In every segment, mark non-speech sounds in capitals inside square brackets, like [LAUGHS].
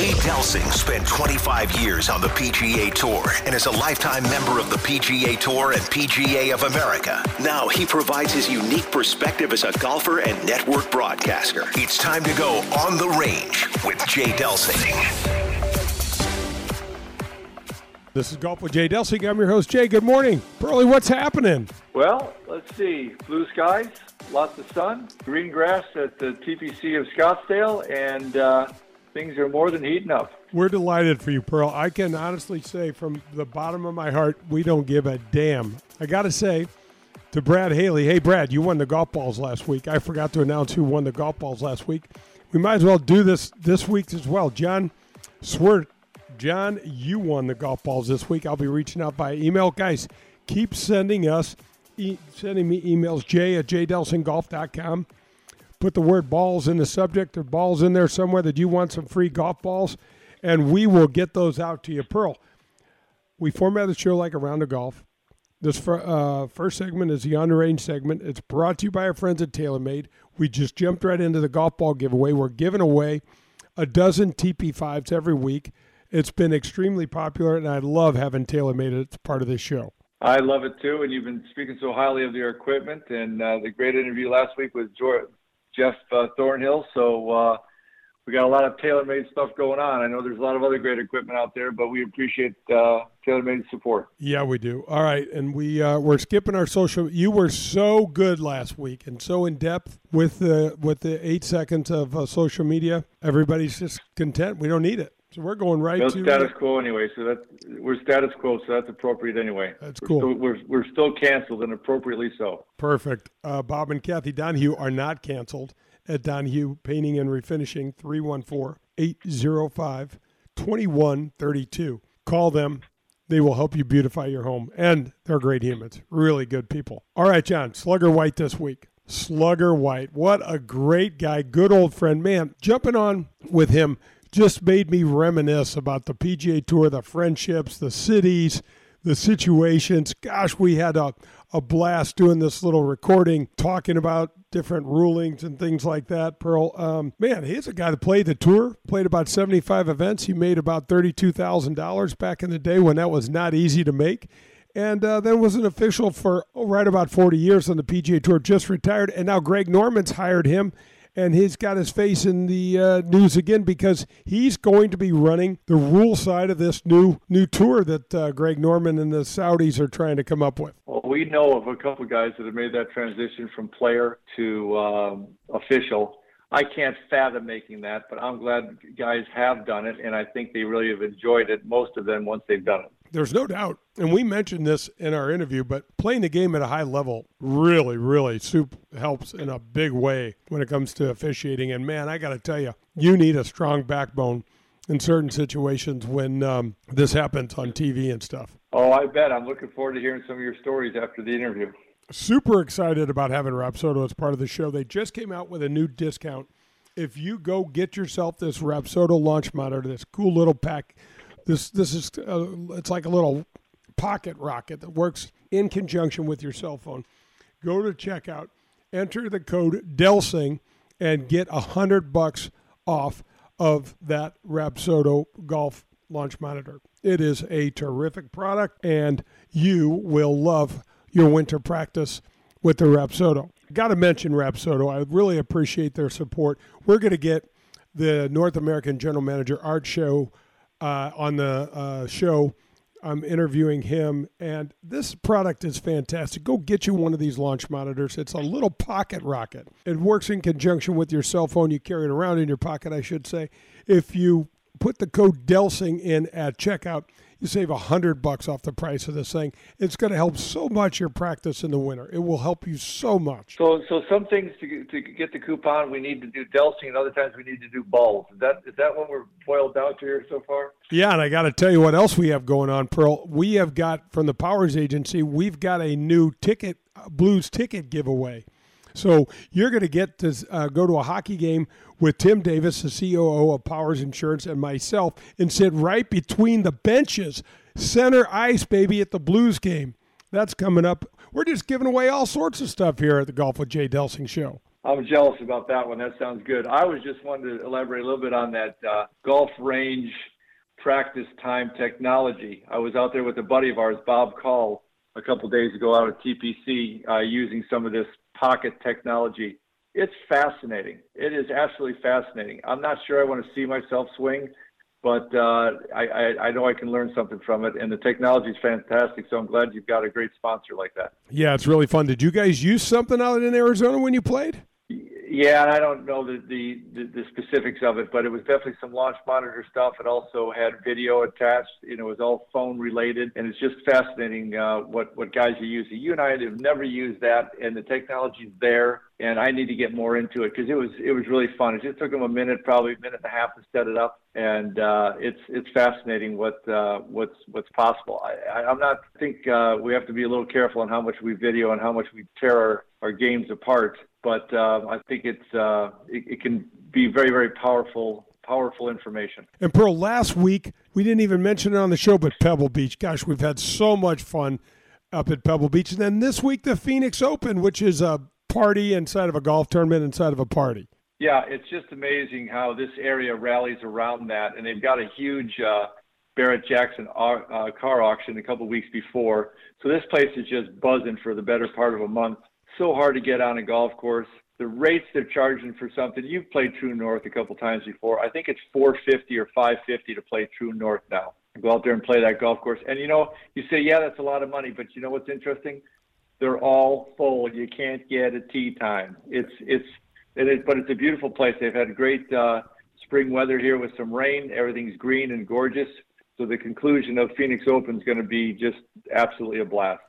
Jay Delsing spent 25 years on the PGA Tour and is a lifetime member of the PGA Tour and PGA of America. Now he provides his unique perspective as a golfer and network broadcaster. It's time to go on the range with Jay Delsing. This is Golf with Jay Delsing. I'm your host, Jay. Good morning. Pearly, what's happening? Well, let's see. Blue skies, lots of sun, green grass at the TPC of Scottsdale, and uh, things are more than heating up. We're delighted for you, Pearl. I can honestly say from the bottom of my heart, we don't give a damn. I got to say to Brad Haley, hey, Brad, you won the golf balls last week. I forgot to announce who won the golf balls last week. We might as well do this this week as well. John Swert, John, you won the golf balls this week. I'll be reaching out by email. Guys, keep sending us, e- sending me emails, jay at jdelsinggolf.com put the word balls in the subject or balls in there somewhere that you want some free golf balls, and we will get those out to you. Pearl, we format the show like a round of golf. This uh, first segment is the on the range segment. It's brought to you by our friends at TaylorMade. We just jumped right into the golf ball giveaway. We're giving away a dozen TP5s every week. It's been extremely popular, and I love having TaylorMade as part of this show. I love it too, and you've been speaking so highly of your equipment. And uh, the great interview last week with George, Jeff uh, Thornhill. So uh, we got a lot of TaylorMade stuff going on. I know there's a lot of other great equipment out there, but we appreciate uh, TaylorMade support. Yeah, we do. All right, and we uh, we're skipping our social. You were so good last week and so in depth with the with the eight seconds of uh, social media. Everybody's just content. We don't need it. So we're going right no to status quo anyway. So that we're status quo, so that's appropriate anyway. That's we're cool. Still, we're we're still canceled and appropriately so. Perfect. Uh, Bob and Kathy Donahue are not canceled at Donahue Painting and Refinishing 314 805 2132. Call them. They will help you beautify your home. And they're great humans, really good people. All right, John, Slugger White this week. Slugger White. What a great guy. Good old friend. Man, jumping on with him just made me reminisce about the PGA Tour, the friendships, the cities, the situations. Gosh, we had a, a blast doing this little recording, talking about different rulings and things like that. Pearl, um, man, he's a guy that played the tour, played about 75 events. He made about $32,000 back in the day when that was not easy to make. And uh, then was an official for oh, right about 40 years on the PGA Tour, just retired. And now Greg Norman's hired him and he's got his face in the uh, news again because he's going to be running the rule side of this new new tour that uh, Greg Norman and the Saudis are trying to come up with. Well, we know of a couple of guys that have made that transition from player to um, official. I can't fathom making that, but I'm glad guys have done it, and I think they really have enjoyed it. Most of them once they've done it. There's no doubt, and we mentioned this in our interview, but playing the game at a high level really, really soup helps in a big way when it comes to officiating. And man, I got to tell you, you need a strong backbone in certain situations when um, this happens on TV and stuff. Oh, I bet. I'm looking forward to hearing some of your stories after the interview. Super excited about having Rapsodo as part of the show. They just came out with a new discount. If you go get yourself this Rapsodo launch monitor, this cool little pack this this is uh, it's like a little pocket rocket that works in conjunction with your cell phone. Go to checkout, enter the code Delsing, and get a hundred bucks off of that Rapsodo golf launch monitor. It is a terrific product, and you will love your winter practice with the Rapsodo. Got to mention Rapsodo. I really appreciate their support. We're going to get the North American General Manager Art Show uh, on the uh, show. I'm interviewing him, and this product is fantastic. Go get you one of these launch monitors. It's a little pocket rocket. It works in conjunction with your cell phone. You carry it around in your pocket, I should say. If you put the code DELSING in at checkout, you save a hundred bucks off the price of this thing. It's going to help so much your practice in the winter. It will help you so much. So, so some things to, to get the coupon, we need to do Delsing, and other times we need to do balls. Is that is that what we're boiled down to here so far? Yeah, and I got to tell you what else we have going on, Pearl. We have got from the Powers Agency, we've got a new ticket, uh, Blues ticket giveaway. So you're going to get to uh, go to a hockey game with Tim Davis, the COO of Powers Insurance, and myself, and sit right between the benches, center ice, baby, at the Blues game. That's coming up. We're just giving away all sorts of stuff here at the Golf with Jay Delsing show. I'm jealous about that one. That sounds good. I was just wanting to elaborate a little bit on that uh, golf range practice time technology. I was out there with a buddy of ours, Bob Call, a couple days ago out at TPC uh, using some of this pocket technology. It's fascinating. It is absolutely fascinating. I'm not sure I want to see myself swing, but uh, I, I, I, know I can learn something from it, and the technology is fantastic. So I'm glad you've got a great sponsor like that. Yeah, it's really fun. Did you guys use something out in Arizona when you played? Yeah, and I don't know the, the, the, specifics of it, but it was definitely some launch monitor stuff. It also had video attached. You know, it was all phone related, and it's just fascinating uh, what what guys are using. You and I have never used that, and the technology's there, and I need to get more into it because it was it was really fun. It just took them a minute, probably a minute and a half to set it up, and uh, it's it's fascinating what uh, what's what's possible. I, I, am not think uh, we have to be a little careful on how much we video and how much we tear our, our games apart but uh, I think it's uh, it, it, can be very very powerful powerful information. And Pearl, last week we didn't even mention it on the show, but Pebble Beach. Gosh, we've had so much fun up at Pebble Beach, and then this week the Phoenix Open, which is a party inside of a golf tournament inside of a party. Yeah, it's just amazing how this area rallies around that, and they've got a huge. Uh, Barrett Jackson uh, car auction a couple weeks before. So this place is just buzzing for the better part of a month so hard to get on a golf course. The rates they're charging for something, you've played True North a couple times before. I think it's 450 or 550 to play True North now. Go out there and play that golf course. And you know, you say, yeah, that's a lot of money, but you know what's interesting? They're all full. You can't get a tee time. It's it's it is, but it's a beautiful place. They've had great uh, spring weather here with some rain. Everything's green and gorgeous. So the conclusion of Phoenix Open is going to be just absolutely a blast.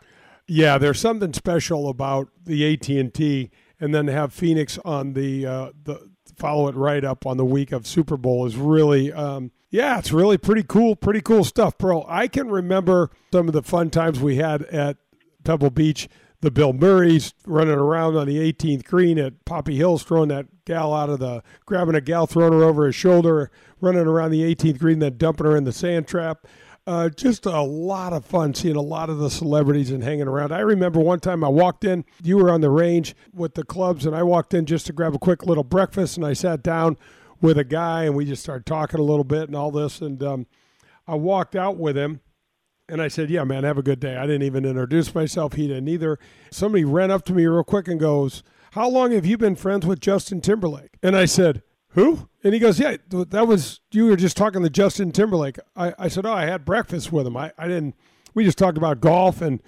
Yeah, there's something special about the AT and T, and then have Phoenix on the uh, the follow it right up on the week of Super Bowl is really. Um, yeah, it's really pretty cool, pretty cool stuff, Pearl. I can remember some of the fun times we had at Pebble Beach. The Bill Murray's running around on the 18th green at Poppy Hills, throwing that gal out of the, grabbing a gal, throwing her over his shoulder, running around the 18th green, then dumping her in the sand trap. Uh, just a lot of fun seeing a lot of the celebrities and hanging around. I remember one time I walked in, you were on the range with the clubs, and I walked in just to grab a quick little breakfast, and I sat down with a guy, and we just started talking a little bit and all this. And um, I walked out with him, and I said, Yeah, man, have a good day. I didn't even introduce myself. He didn't either. Somebody ran up to me real quick and goes, How long have you been friends with Justin Timberlake? And I said, who? And he goes, yeah, that was, you were just talking to Justin Timberlake. I, I said, oh, I had breakfast with him. I, I didn't, we just talked about golf and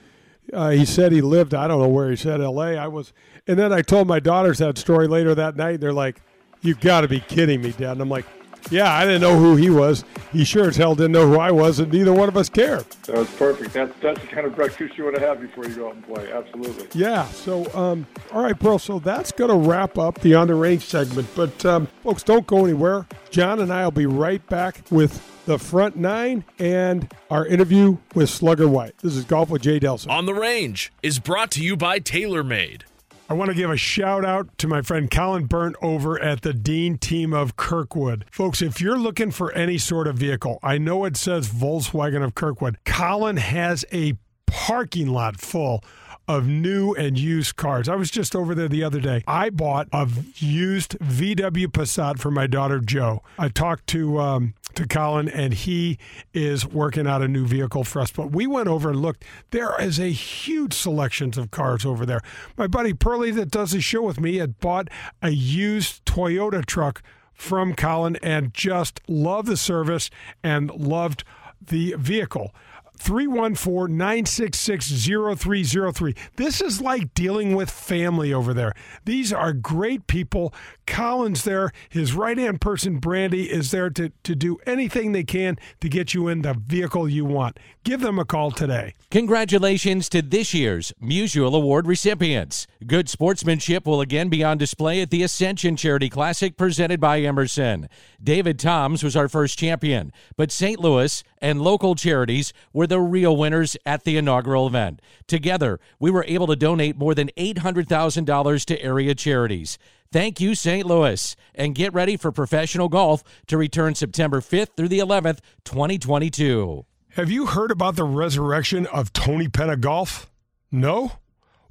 uh, he said he lived, I don't know where he said, L.A. I was, and then I told my daughters that story later that night. And they're like, you got to be kidding me, Dad. And I'm like, yeah, I didn't know who he was. He sure as hell didn't know who I was, and neither one of us cared. That was perfect. That's that's the kind of breakfast you want to have before you go out and play. Absolutely. Yeah. So, um, all right, Pearl. So that's going to wrap up the on the range segment. But um, folks, don't go anywhere. John and I will be right back with the front nine and our interview with Slugger White. This is Golf with Jay Delsing. On the Range is brought to you by TaylorMade. I want to give a shout out to my friend Colin Burnt over at the Dean team of Kirkwood. Folks, if you're looking for any sort of vehicle, I know it says Volkswagen of Kirkwood. Colin has a parking lot full of new and used cars. I was just over there the other day. I bought a used VW Passat for my daughter Jo. I talked to um, to Colin, and he is working out a new vehicle for us. But we went over and looked. There is a huge selection of cars over there. My buddy Pearlie, that does the show with me, had bought a used Toyota truck from Colin and just loved the service and loved the vehicle. 314 966 0303. This is like dealing with family over there. These are great people. Colin's there. His right hand person, Brandy, is there to, to do anything they can to get you in the vehicle you want. Give them a call today. Congratulations to this year's Musial Award recipients. Good sportsmanship will again be on display at the Ascension Charity Classic presented by Emerson. David Toms was our first champion, but St. Louis and local charities were the real winners at the inaugural event. Together, we were able to donate more than $800,000 to area charities. Thank you, St. Louis. And get ready for professional golf to return September 5th through the 11th, 2022. Have you heard about the resurrection of Tony Penna Golf? No?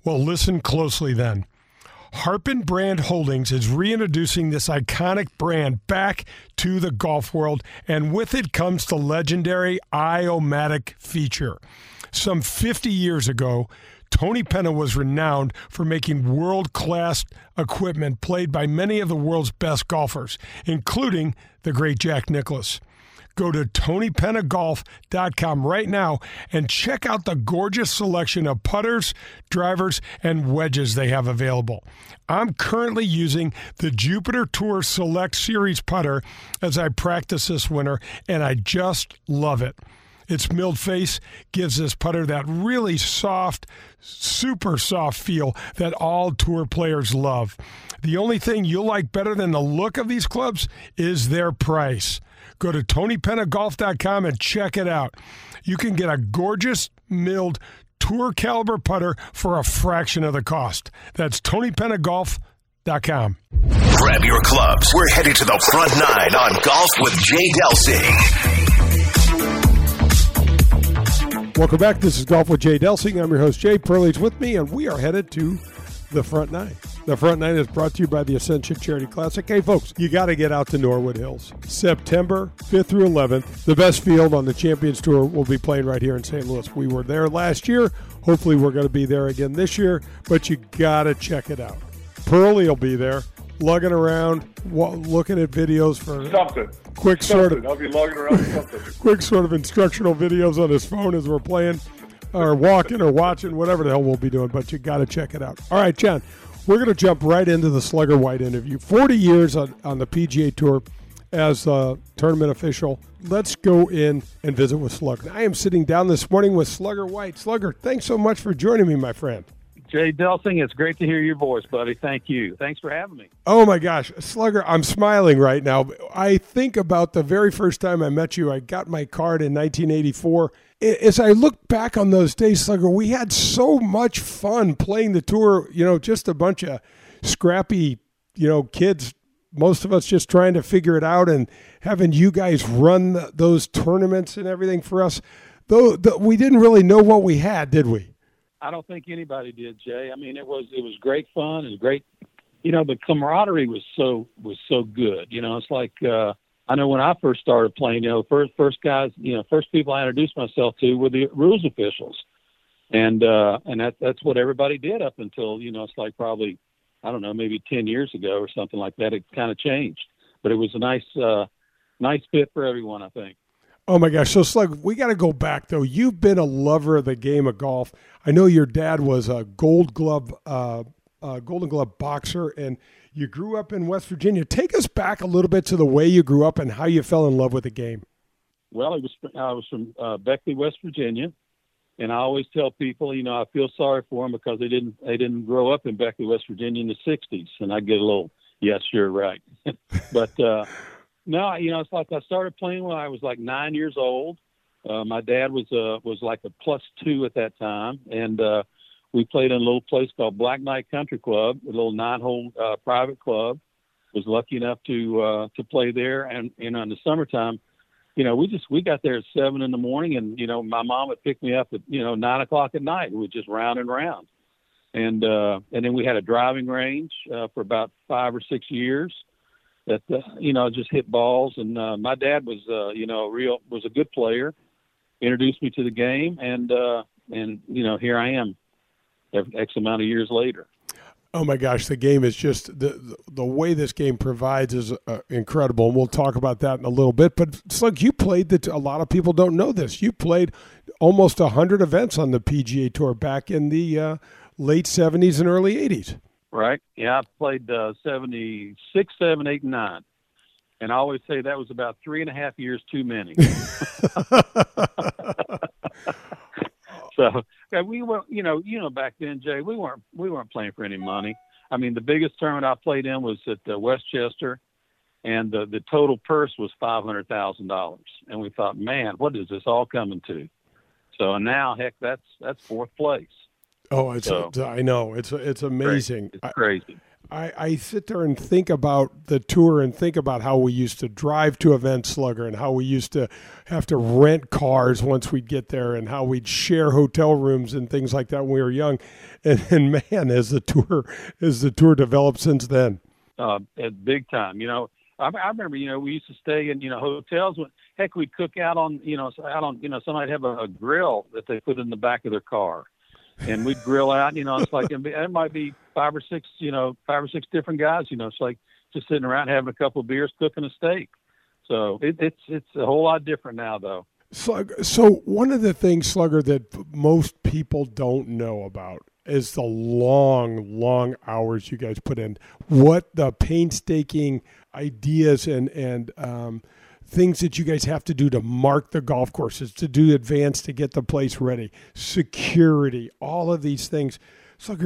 Well, listen closely then. Harpen Brand Holdings is reintroducing this iconic brand back to the golf world, and with it comes the legendary Iomatic feature. Some 50 years ago, Tony Penna was renowned for making world class equipment played by many of the world's best golfers, including the great Jack Nicklaus. Go to TonyPennaGolf.com right now and check out the gorgeous selection of putters, drivers, and wedges they have available. I'm currently using the Jupiter Tour Select Series putter as I practice this winter, and I just love it. Its milled face gives this putter that really soft, super soft feel that all tour players love. The only thing you'll like better than the look of these clubs is their price. Go to TonyPennaGolf.com and check it out. You can get a gorgeous milled tour caliber putter for a fraction of the cost. That's TonyPennaGolf.com. Grab your clubs. We're headed to the front nine on Golf with Jay Delsing. Welcome back. This is Golf with Jay Delsing. I'm your host, Jay Perley's with me, and we are headed to the front nine. The front nine is brought to you by the Ascension Charity Classic. Hey, folks, you got to get out to Norwood Hills. September 5th through 11th, the best field on the Champions Tour will be playing right here in St. Louis. We were there last year. Hopefully, we're going to be there again this year, but you got to check it out. Pearlie will be there, lugging around, looking at videos for something. Quick something. sort of, I'll be lugging around something. [LAUGHS] quick sort of instructional videos on his phone as we're playing, or walking, or watching, whatever the hell we'll be doing. But you got to check it out. All right, John. We're going to jump right into the Slugger White interview. 40 years on, on the PGA Tour as a tournament official. Let's go in and visit with Slugger. I am sitting down this morning with Slugger White. Slugger, thanks so much for joining me, my friend. Jay Delsing, it's great to hear your voice, buddy. Thank you. Thanks for having me. Oh my gosh, Slugger, I'm smiling right now. I think about the very first time I met you. I got my card in 1984 as I look back on those days, Slugger, we had so much fun playing the tour. You know, just a bunch of scrappy, you know, kids. Most of us just trying to figure it out, and having you guys run those tournaments and everything for us. Though the, we didn't really know what we had, did we? I don't think anybody did, Jay. I mean, it was it was great fun and great. You know, the camaraderie was so was so good. You know, it's like. uh I know when I first started playing, you know, first first guys, you know, first people I introduced myself to were the rules officials, and uh, and that that's what everybody did up until you know it's like probably I don't know maybe ten years ago or something like that. It kind of changed, but it was a nice uh, nice fit for everyone, I think. Oh my gosh! So Slug, we got to go back though. You've been a lover of the game of golf. I know your dad was a Gold Glove, uh, uh, Golden Glove boxer, and you grew up in West Virginia. Take us back a little bit to the way you grew up and how you fell in love with the game. Well, was I was from uh, Beckley, West Virginia, and I always tell people, you know, I feel sorry for them because they didn't they didn't grow up in Beckley, West Virginia in the '60s, and I get a little, yes, you're right, [LAUGHS] but uh, no, you know, it's like I started playing when I was like nine years old. Uh, my dad was uh, was like a plus two at that time, and uh, we played in a little place called Black Knight Country Club, a little nine-hole uh, private club. Was lucky enough to uh, to play there, and and in the summertime, you know, we just we got there at seven in the morning, and you know, my mom would pick me up at you know nine o'clock at night, we just round and round, and uh, and then we had a driving range uh, for about five or six years. That uh, you know just hit balls, and uh, my dad was uh, you know real was a good player, introduced me to the game, and uh, and you know here I am X amount of years later. Oh my gosh, the game is just the the way this game provides is uh, incredible, and we'll talk about that in a little bit. But Slug, you played that. A lot of people don't know this. You played almost hundred events on the PGA Tour back in the uh, late seventies and early eighties. Right. Yeah, I played uh, 76, 7, 8, and 9. And I always say that was about three and a half years too many. [LAUGHS] [LAUGHS] so we were, you know, you know, back then, Jay, we weren't we weren't playing for any money. I mean, the biggest tournament I played in was at uh, Westchester, and the the total purse was five hundred thousand dollars. And we thought, man, what is this all coming to? So now, heck, that's that's fourth place. Oh, it's, so, I know it's it's amazing. It's crazy. I, I I sit there and think about the tour and think about how we used to drive to event slugger and how we used to have to rent cars once we'd get there and how we'd share hotel rooms and things like that when we were young. [LAUGHS] And, and man, as the tour as the tour developed since then, uh, at big time. You know, I, I remember you know we used to stay in you know hotels. When, heck, we'd cook out on you know out on you know somebody'd have a, a grill that they put in the back of their car and we'd grill out. You know, it's like it might be five or six, you know, five or six different guys. You know, it's like just sitting around having a couple of beers, cooking a steak. So it, it's it's a whole lot different now, though. Slug, so one of the things, Slugger, that most people don't know about is the long, long hours you guys put in. What the painstaking ideas and and um, things that you guys have to do to mark the golf courses, to do advance to get the place ready, security, all of these things. So,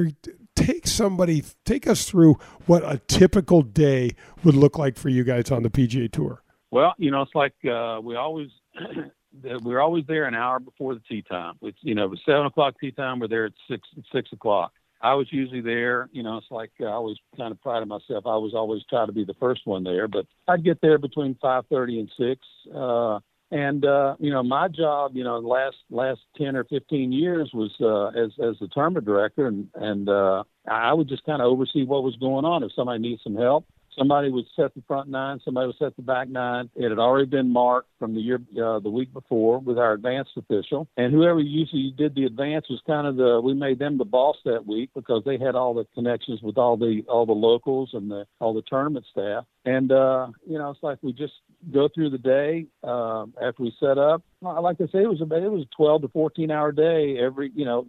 take somebody, take us through what a typical day would look like for you guys on the PGA Tour. Well, you know, it's like uh, we always [CLEARS THROAT] we're always there an hour before the tee time. It's you know, seven o'clock tee time. We're there at six six o'clock. I was usually there. You know, it's like I always kind of prided myself. I was always trying to be the first one there, but I'd get there between five thirty and six. Uh, and uh, you know, my job, you know, the last last ten or fifteen years was uh, as as the tournament director, and and uh, I would just kind of oversee what was going on. If somebody needs some help, somebody would set the front nine, somebody would set the back nine. It had already been marked from the year, uh, the week before with our advanced official, and whoever usually did the advance was kind of the. We made them the boss that week because they had all the connections with all the all the locals and the all the tournament staff. And uh, you know, it's like we just go through the day uh, after we set up. I like I say, it was a it was a 12 to 14 hour day every you know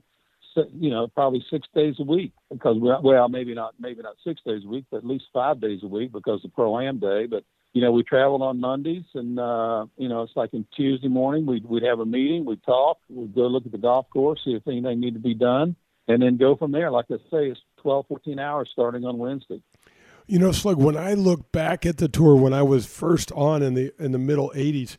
you know, probably six days a week because we're, well, maybe not, maybe not six days a week, but at least five days a week because of Pro Am Day. But you know, we traveled on Mondays, and uh, you know, it's like in Tuesday morning we'd we'd have a meeting, we'd talk, we'd go look at the golf course, see if anything needed to be done, and then go from there. Like I say, it's 12, 14 hours starting on Wednesday. You know, Slug, when I look back at the tour when I was first on in the in the middle '80s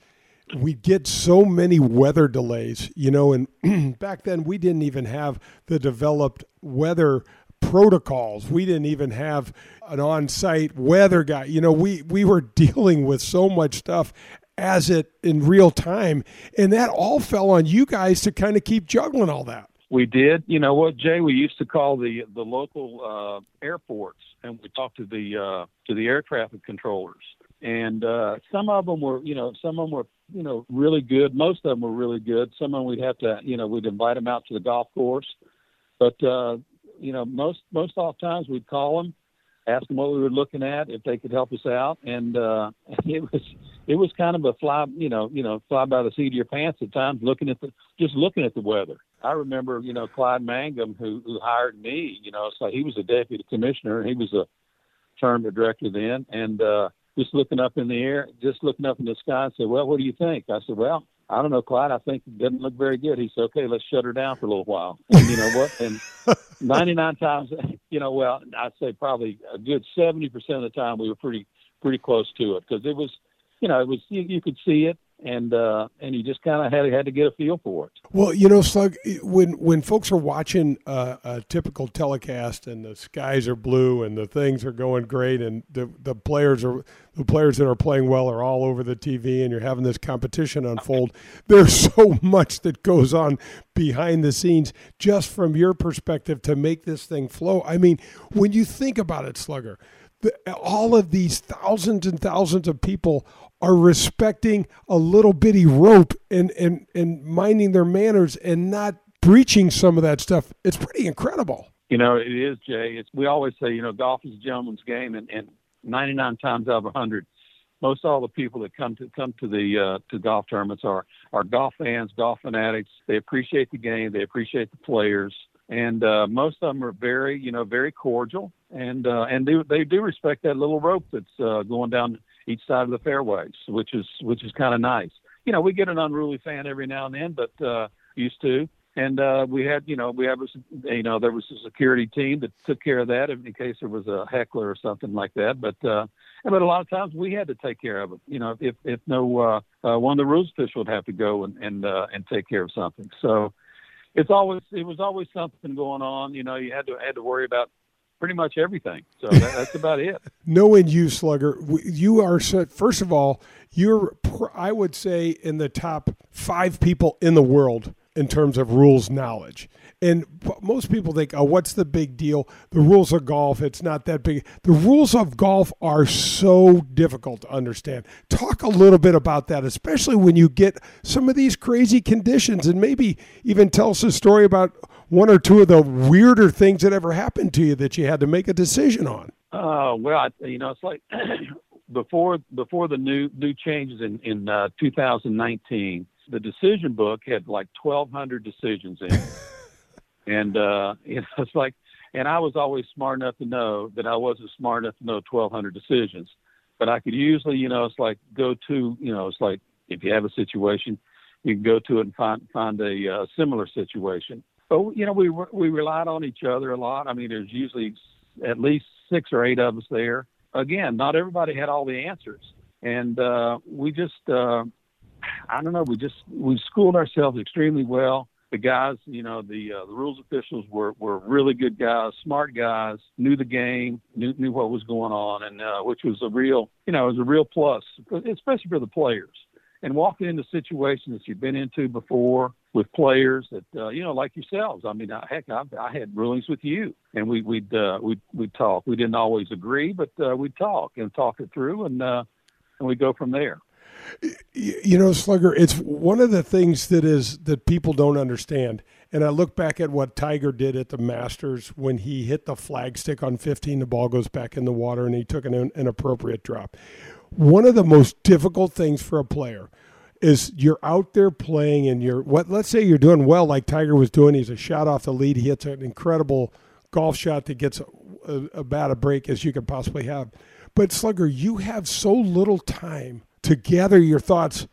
we get so many weather delays, you know, and [CLEARS THROAT] back then we didn't even have the developed weather protocols. We didn't even have an on-site weather guy. You know, we we were [LAUGHS] dealing with so much stuff as it in real time, and that all fell on you guys to kind of keep juggling all that. We did. You know what, Jay? We used to call the the local uh, airports, and we talked to the uh, to the air traffic controllers and uh, some of them were, you know, some of them were, you know, really good. Most of them were really good. Some of them we'd have to, you know, we'd invite them out to the golf course, but uh, you know, most most oft times we'd call them, ask them what we were looking at, if they could help us out, and uh, [LAUGHS] it was it was kind of a fly, you know, you know, fly by the seat of your pants at times, looking at the just looking at the weather. I remember, you know, Clyde Mangum, who who hired me, you know, so he was a deputy commissioner, he was a tournament director then, and uh, just looking up in the air, just looking up in the sky and said, Well, what do you think? I said, Well, I don't know, Clyde. I think it doesn't look very good. He said, Okay, let's shut her down for a little while. And you know what? And [LAUGHS] 99 times, [LAUGHS] you know, well, I'd say probably a good 70% of the time we were pretty, pretty close to it because it was, you know, it was, you, you could see it and uh, and you just kind of had had to get a feel for it. Well, you know, Slug, when when folks are watching a, a, typical telecast and the skies are blue and the things are going great and the the players are the players that are playing well are all over the TV and you're having this competition unfold. There's [LAUGHS] so much that goes on behind the scenes just from your perspective to make this thing flow. I mean, when you think about it, Slugger. All of these thousands and thousands of people are respecting a little bitty rope and, and, and minding their manners and not breaching some of that stuff. It's pretty incredible. You know, it is, Jay. It's, we always say, you know, golf is a gentleman's game, and, and 99 times out of 100, most all the people that come to come to the uh, to golf tournaments are are golf fans, golf fanatics. They appreciate the game, they appreciate the players, and uh, most of them are very, you know, very cordial, and uh, and they they do respect that little rope that's uh, going down each side of the fairways, which is which is kind of nice. You know, we get an unruly fan every now and then, but uh, used to. And uh, we had, you know, we have, a, you know, there was a security team that took care of that in case there was a heckler or something like that. But, uh, but a lot of times we had to take care of it. You know, if if no uh, uh, one of the rules officials would have to go and and uh, and take care of something. So it's always it was always something going on. You know, you had to had to worry about pretty much everything. So [LAUGHS] that, that's about it. Knowing you, Slugger, you are first of all, you're I would say in the top five people in the world in terms of rules knowledge. And most people think, oh, what's the big deal? The rules of golf, it's not that big. The rules of golf are so difficult to understand. Talk a little bit about that, especially when you get some of these crazy conditions, and maybe even tell us a story about one or two of the weirder things that ever happened to you that you had to make a decision on. Oh, uh, well, I, you know, it's like [CLEARS THROAT] before before the new new changes in in uh, 2019, the decision book had like 1,200 decisions in. [LAUGHS] And uh, [LAUGHS] you know, it's like, and I was always smart enough to know that I wasn't smart enough to know 1,200 decisions, but I could usually, you know, it's like go to, you know, it's like if you have a situation, you can go to it and find find a uh, similar situation. But you know, we we relied on each other a lot. I mean, there's usually at least six or eight of us there. Again, not everybody had all the answers, and uh, we just, uh, I don't know, we just we schooled ourselves extremely well the guys, you know, the uh, the rules officials were were really good guys, smart guys, knew the game, knew knew what was going on, and uh, which was a real, you know, it was a real plus, especially for the players. And walking into situations that you've been into before with players that uh, you know, like yourselves. I mean, I, heck, I, I had rulings with you, and we, we'd uh, we'd we'd talk. We didn't always agree, but uh, we'd talk and talk it through, and uh, and we go from there. You know, Slugger, it's one of the things that is that people don't understand. And I look back at what Tiger did at the Masters when he hit the flagstick on 15, the ball goes back in the water, and he took an inappropriate drop. One of the most difficult things for a player is you're out there playing and you're what let's say you're doing well like Tiger was doing. He's a shot off the lead. He hits an incredible golf shot that gets a, about a break as you could possibly have. But Slugger, you have so little time to gather your thoughts,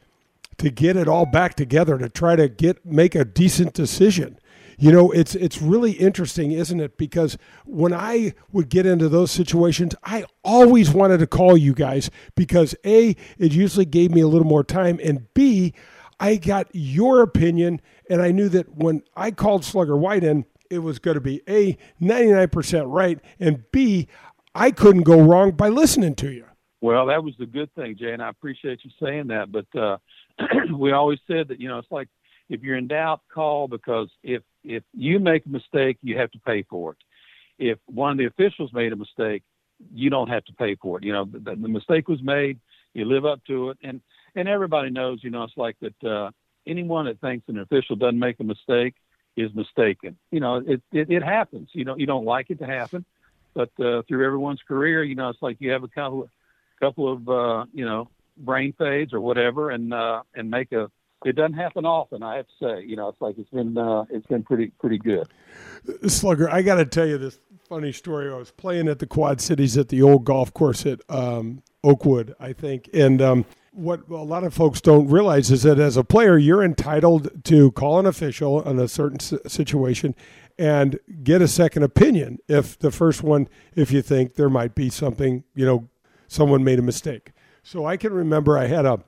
to get it all back together, to try to get make a decent decision. You know, it's it's really interesting, isn't it? Because when I would get into those situations, I always wanted to call you guys because A, it usually gave me a little more time, and B, I got your opinion, and I knew that when I called Slugger White in, it was going to be A, 99% right, and B, I couldn't go wrong by listening to you. Well, that was the good thing, Jay, and I appreciate you saying that. But uh, [CLEARS THROAT] we always said that you know it's like if you're in doubt, call because if if you make a mistake, you have to pay for it. If one of the officials made a mistake, you don't have to pay for it. You know the, the mistake was made, you live up to it, and and everybody knows. You know it's like that. Uh, anyone that thinks an official doesn't make a mistake is mistaken. You know it it, it happens. You know you don't like it to happen, but uh, through everyone's career, you know it's like you have a couple couple of uh, you know brain fades or whatever, and uh, and make a. It doesn't happen often, I have to say. You know, it's like it's been uh, it's been pretty pretty good. Slugger, I got to tell you this funny story. I was playing at the Quad Cities at the old golf course at um, Oakwood, I think, and. Um, what a lot of folks don't realize is that as a player, you're entitled to call an official on a certain situation and get a second opinion if the first one, if you think there might be something, you know, someone made a mistake. So I can remember I had a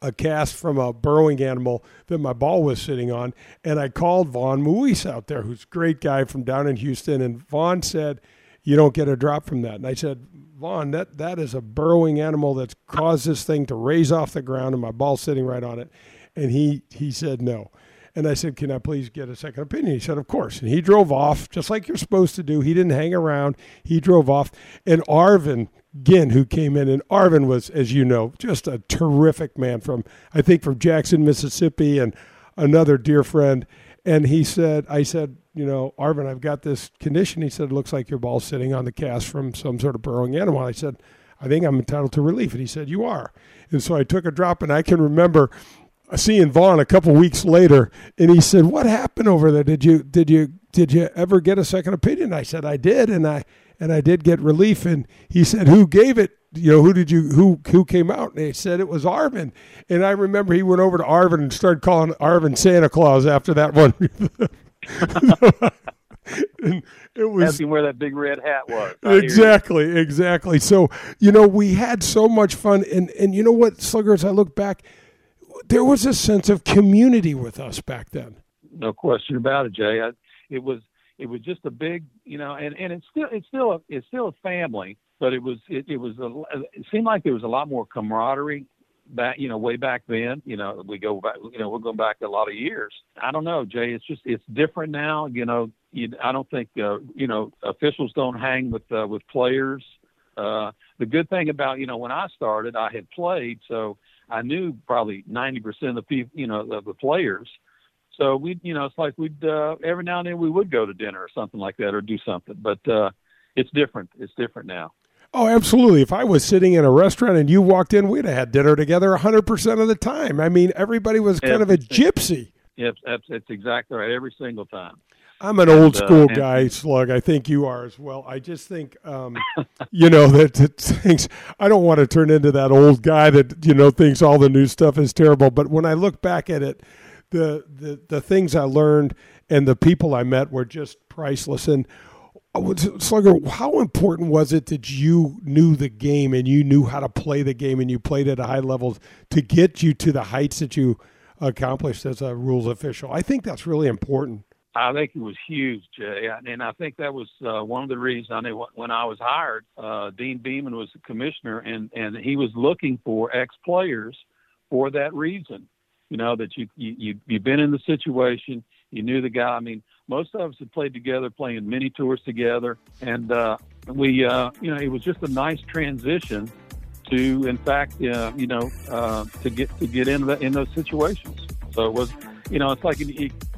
a cast from a burrowing animal that my ball was sitting on, and I called Vaughn Moise out there, who's a great guy from down in Houston, and Vaughn said, "You don't get a drop from that." And I said, "Vaughn, that that is a burrowing animal that's caused this thing to raise off the ground, and my ball's sitting right on it." And he he said no. And I said, Can I please get a second opinion? He said, Of course. And he drove off, just like you're supposed to do. He didn't hang around. He drove off. And Arvin Ginn, who came in, and Arvin was, as you know, just a terrific man from, I think, from Jackson, Mississippi, and another dear friend. And he said, I said, you know, Arvin, I've got this condition. He said, it looks like your ball's sitting on the cast from some sort of burrowing animal. I said, I think I'm entitled to relief. And he said, You are. And so I took a drop, and I can remember seeing Vaughn a couple weeks later, and he said, "What happened over there? Did you did you did you ever get a second opinion?" I said, "I did, and I and I did get relief." And he said, "Who gave it? You know, who did you who who came out?" And they said it was Arvin. And I remember he went over to Arvin and started calling Arvin Santa Claus after that one. [LAUGHS] and it was asking where that big red hat was. exactly, exactly. So you know, we had so much fun, and and you know what, Sluggers, I look back there was a sense of community with us back then. No question about it, Jay. I, it was it was just a big, you know, and and it's still it's still a, it's still a family, but it was it, it was a it seemed like there was a lot more camaraderie back, you know, way back then. You know, we go back, you know, we're going back a lot of years. I don't know, Jay. It's just it's different now. You know, you, I don't think uh, you know officials don't hang with uh, with players. Uh, the good thing about you know when I started, I had played, so I knew probably ninety percent of the people, you know, of the players. So we, you know, it's like we'd uh, every now and then we would go to dinner or something like that, or do something. But uh, it's different. It's different now. Oh, absolutely. If I was sitting in a restaurant and you walked in, we'd have had dinner together 100% of the time. I mean, everybody was kind of a gypsy. Yep, that's, that's exactly right. Every single time. I'm an old uh, school uh, guy, Slug. I think you are as well. I just think, um, [LAUGHS] you know, that, that things. I don't want to turn into that old guy that you know thinks all the new stuff is terrible. But when I look back at it, the the the things I learned and the people I met were just priceless. And uh, Slugger, how important was it that you knew the game and you knew how to play the game and you played at a high level to get you to the heights that you accomplished as a rules official? I think that's really important. I think it was huge, Jay, and I think that was uh, one of the reasons. I knew when I was hired, uh, Deane Beman was the commissioner, and and he was looking for ex players for that reason. You know that you you you've been in the situation, you knew the guy. I mean, most of us had played together, playing mini tours together, and uh, we uh, you know it was just a nice transition to, in fact, uh, you know, uh, to get to get in the, in those situations. So it was you know, it's like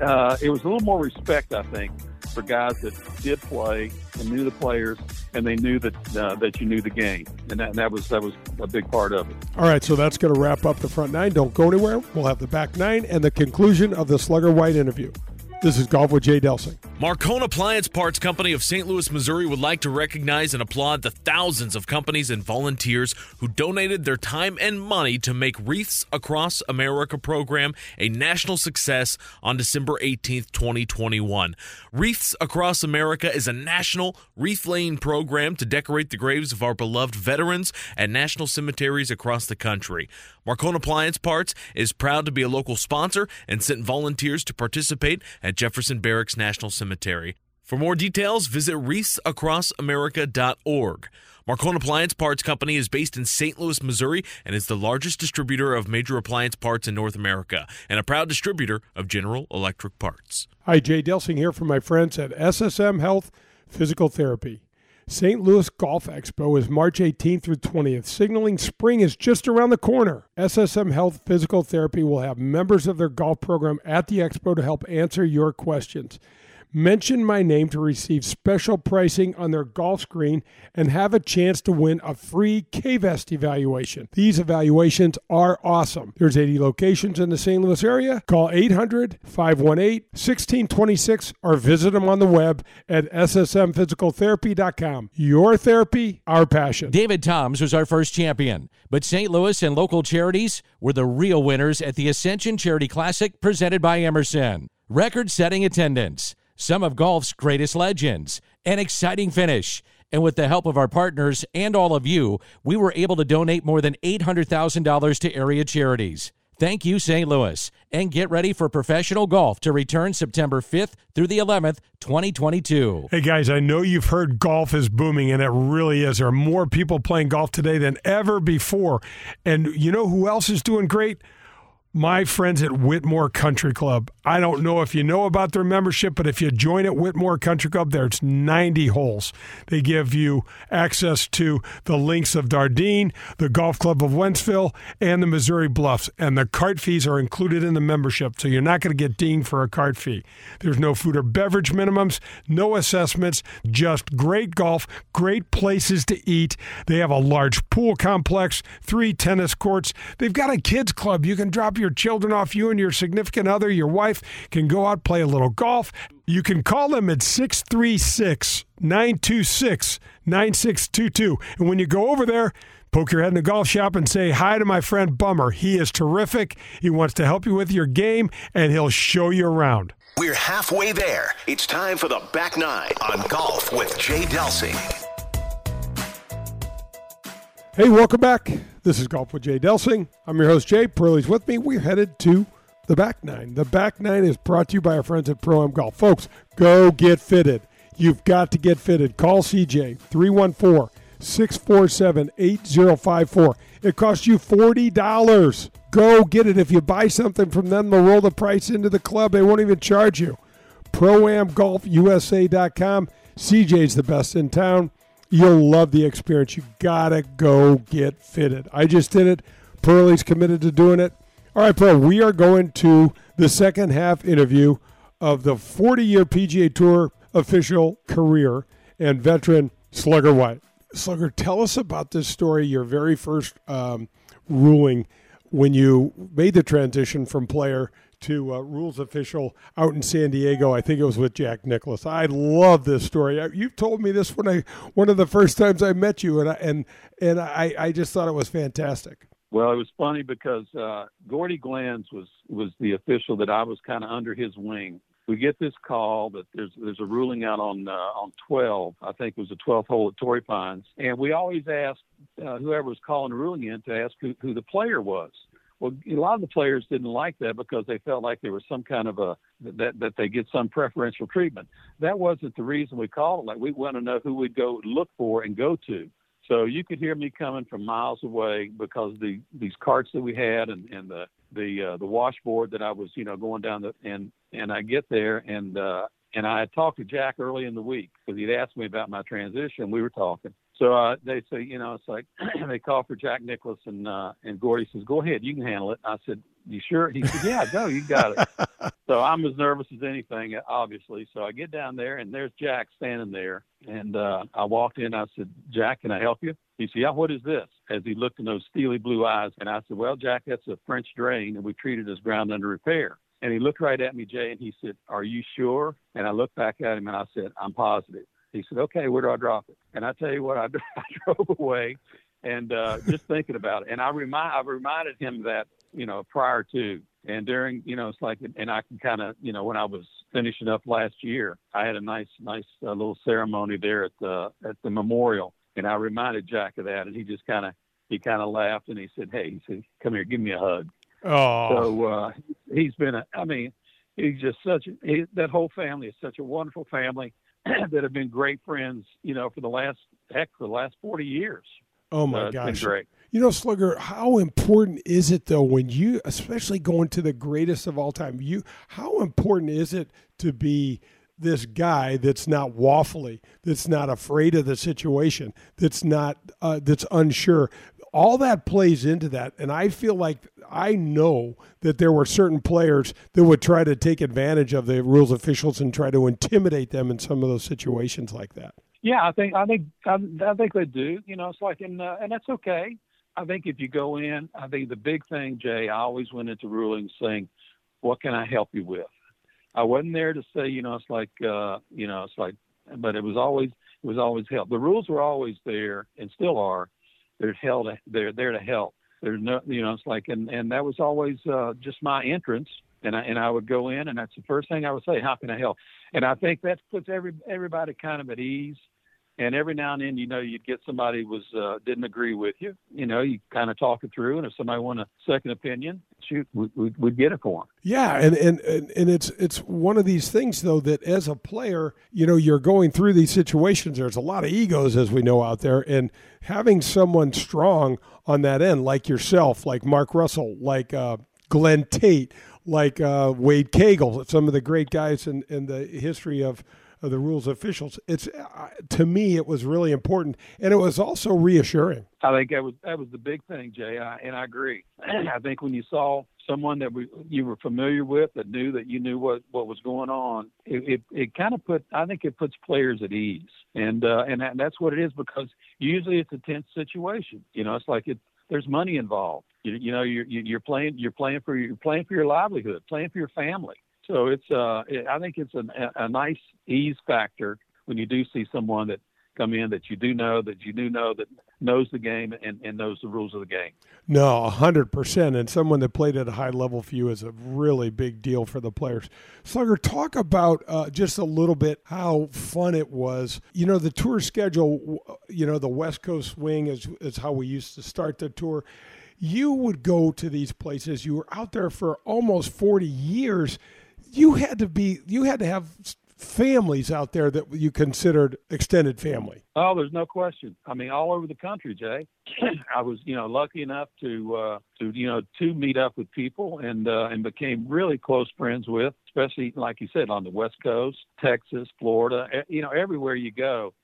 uh, it was a little more respect, I think, for guys that did play and knew the players, and they knew that uh, that you knew the game, and that, and that was that was a big part of it. All right, so that's going to wrap up the front nine. Don't go anywhere. We'll have the back nine and the conclusion of the Slugger White interview. This is Golf with Jay Delsing. Marcone Appliance Parts Company of St. Louis, Missouri would like to recognize and applaud the thousands of companies and volunteers who donated their time and money to make Wreaths Across America program a national success on December 18th, 2021. Wreaths Across America is a national wreath laying program to decorate the graves of our beloved veterans at national cemeteries across the country. Marcone Appliance Parts is proud to be a local sponsor and sent volunteers to participate at Jefferson Barracks National Cemetery. For more details, visit wreathsacrossamerica.org. Marcone Appliance Parts Company is based in St. Louis, Missouri, and is the largest distributor of major appliance parts in North America, and a proud distributor of General Electric parts. Hi, Jay Delsing here from my friends at SSM Health Physical Therapy. St. Louis Golf Expo is March 18th through 20th, signaling spring is just around the corner. SSM Health Physical Therapy will have members of their golf program at the expo to help answer your questions. Mention my name to receive special pricing on their golf screen and have a chance to win a free K-Vest evaluation. These evaluations are awesome. There's 80 locations in the St. Louis area. Call 800-518-1626 or visit them on the web at ssmphysicaltherapy.com. Your therapy, our passion. David Toms was our first champion, but St. Louis and local charities were the real winners at the Ascension Charity Classic presented by Emerson. Record-setting attendance some of golf's greatest legends, an exciting finish. And with the help of our partners and all of you, we were able to donate more than $800,000 to area charities. Thank you, St. Louis. And get ready for professional golf to return September 5th through the 11th, 2022. Hey, guys, I know you've heard golf is booming, and it really is. There are more people playing golf today than ever before. And you know who else is doing great? My friends at Whitmore Country Club. I don't know if you know about their membership, but if you join at Whitmore Country Club, there's 90 holes. They give you access to the links of Dardenne, the Golf Club of Wentzville, and the Missouri Bluffs. And the cart fees are included in the membership, so you're not going to get dinged for a cart fee. There's no food or beverage minimums, no assessments, just great golf, great places to eat. They have a large pool complex, three tennis courts. They've got a kids club. You can drop your your children off, you and your significant other, your wife can go out, play a little golf. You can call them at 636 926 9622. And when you go over there, poke your head in the golf shop and say hi to my friend Bummer. He is terrific. He wants to help you with your game, and he'll show you around. We're halfway there. It's time for the back nine on Golf with Jay Delsing. Hey, welcome back. This is Golf with Jay Delsing. I'm your host, Jay. Pearlie's with me. We're headed to The back nine. The back nine is brought to you by our friends at Pro Am Golf. Folks, go get fitted. You've got to get fitted. Call CJ 314 647 8054. It costs you $40. Go get it. If you buy something from them, they'll roll the price into the club. They won't even charge you. ProAmGolfUSA.com. CJ's the best in town. You'll love the experience. You gotta go get fitted. I just did it. Pearlie's committed to doing it. All right, Pearl, we are going to the second half interview of the 40 year PGA Tour official career and veteran Slugger White. Slugger, tell us about this story, your very first um, ruling when you made the transition from player to uh, rules official out in San Diego. I think it was with Jack Nicklaus. I love this story. You've told me this when I one of the first times I met you, and I, and and I, I just thought it was fantastic. Well, it was funny because uh, Gordy Glenns was was the official that I was kind of under his wing. We get this call that there's there's a ruling out on uh, on 12. I think it was the 12th hole at Torrey Pines, and we always ask uh, whoever was calling the ruling in to ask who, who the player was. Well, a lot of the players didn't like that because they felt like there was some kind of a that that they get some preferential treatment. That wasn't the reason we called it. Like we want to know who we'd go look for and go to. So you could hear me coming from miles away because the these carts that we had and, and the the uh, the washboard that I was you know going down the and and I get there and uh, and I had talked to Jack early in the week because he'd asked me about my transition. We were talking. So uh, they say, you know, it's like [CLEARS THROAT] they call for Jack Nicklaus and uh, and Gordy says, "Go ahead, you can handle it." I said, "You sure?" He said, "Yeah, go, you got it." [LAUGHS] so I'm as nervous as anything, obviously. So I get down there and there's Jack standing there, and uh, I walked in. I said, "Jack, can I help you?" He said, "Yeah, what is this?" As he looked in those steely blue eyes, and I said, "Well, Jack, that's a French drain, and we treat it as ground under repair." And he looked right at me, Jay, and he said, Are you sure? And I looked back at him and I said, I'm positive. He said, Okay, where do I drop it? And I tell you what, I, [LAUGHS] I drove away and uh, just thinking about it. And I remind I reminded him that, you know, prior to and during, you know, it's like, and I can kind of, you know, when I was finishing up last year, I had a nice, nice uh, little ceremony there at the at the memorial, and I reminded Jack of that, and he just kind of he kind of laughed and he said, "Hey," he said, "Come here, give me a hug." Oh. So uh, he's been a. I mean, he's just such. A, he, that whole family is such a wonderful family [CLEARS THROAT] that have been great friends. You know, for the last heck, for the last forty years. Oh my uh, gosh! great. You know, Slugger, how important is it though when you, especially going to the greatest of all time, you, how important is it to be this guy that's not waffly, that's not afraid of the situation, that's not, uh, that's unsure, all that plays into that. And I feel like I know that there were certain players that would try to take advantage of the rules officials and try to intimidate them in some of those situations like that. Yeah, I think I think I, I think they do. You know, it's like in uh, and that's okay. I think if you go in, I think the big thing, Jay, I always went into rulings saying, "What can I help you with?" I wasn't there to say, you know, it's like, uh, you know, it's like, but it was always it was always help. The rules were always there and still are they're held they're there to help. There's no you know it's like and and that was always uh just my entrance. And I and I would go in and that's the first thing I would say how can I help? And I think that puts every everybody kind of at ease and every now and then you know you'd get somebody was uh, didn't agree with you you know you kind of talk it through and if somebody want a second opinion shoot we, would we'd get it for them yeah and, and and and it's it's one of these things though that as a player you know you're going through these situations there's a lot of egos as we know out there and having someone strong on that end like yourself like mark russell like uh, glenn tate like uh, wade cagle some of the great guys in, in the history of the rules officials. It's uh, to me, it was really important, and it was also reassuring. I think that was that was the big thing, Jay, I, and I agree. [CLEARS THROAT] I think when you saw someone that we, you were familiar with, that knew that you knew what what was going on, it it, it kind of put I think it puts players at ease, and uh, and, that, that's what it is because usually it's a tense situation. You know, it's like it there's money involved. You, you know, you're you're playing you're playing for you're playing for your livelihood, playing for your family. So it's uh, I think it's a, a nice ease factor when you do see someone that come in that you do know that you do know that knows the game and, and knows the rules of the game. No, hundred percent. And someone that played at a high level for you is a really big deal for the players. Slugger, talk about uh, just a little bit how fun it was. You know, the tour schedule. You know, the West Coast swing is is how we used to start the tour you would go to these places. You were out there for almost 40 years. You had to be, you had to have families out there that you considered extended family. Oh, there's no question. I mean, all over the country, Jay. [CLEARS THROAT] I was, you know, lucky enough to, uh, to, you know, to meet up with people and, uh, and became really close friends with, especially like you said, on the West Coast, Texas, Florida, you know, everywhere you go,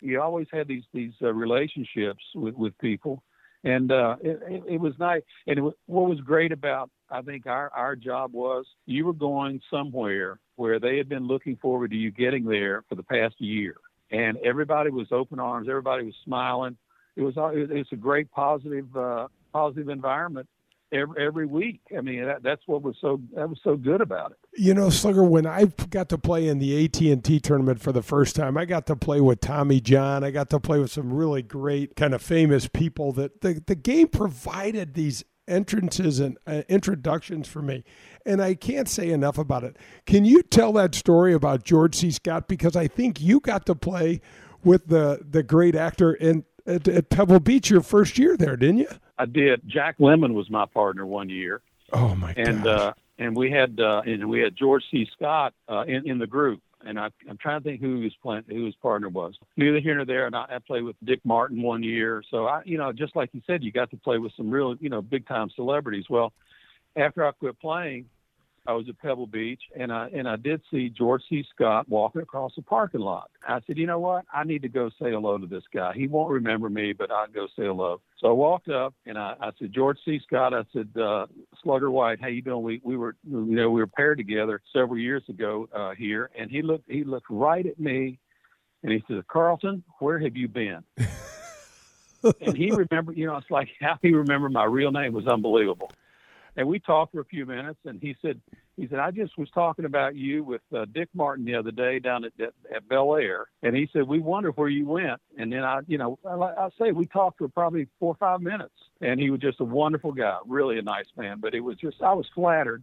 you always had these, these uh, relationships with, with people. And uh, it, it, was nice. And it, what was great about I think our, our job was you were going somewhere where they had been looking forward to you getting there for the past year. And everybody was open arms, everybody was smiling. It was it was a great positive uh, positive environment every, every week. I mean, that, that's what was so that was so good about it. You know, Slugger, when I got to play in the AT and T tournament for the first time, I got to play with Tommy John. I got to play with some really great kind of famous people. That the the game provided these entrances and uh, introductions for me. And I can't say enough about it. Can you tell that story about George C. Scott? Because I think you got to play with the, the great actor in, at, at Pebble Beach your first year there, didn't you? I did. Jack Lemmon was my partner one year. Oh my god! And uh, and we had uh, and we had George C. Scott uh, in in the group and I, am trying to think who his playing, who his partner was. Neither here nor there. And I, I played with Dick Martin one year, so I, you know, just like you said, you got to play with some real, you know, big time celebrities. Well, after I quit playing, I was at Pebble Beach, and I and I did see George C. Scott walking across the parking lot. I said, you know what? I need to go say hello to this guy. He won't remember me, but I'll go say hello. So I walked up and I, I said, George C. Scott. I said, uh, Slugger White, how you doing? We we were you know we were paired together several years ago uh, here, and he looked he looked right at me, and he said, Carlton, where have you been? [LAUGHS] and he remembered, you know, it's like how he remembered my real name was unbelievable and we talked for a few minutes and he said he said i just was talking about you with uh, dick martin the other day down at, at at bel air. And he said we wonder where you went. And then i you know i, I say we talked for probably four or five minutes and he was just a wonderful guy really a nice man. But it was just i was flattered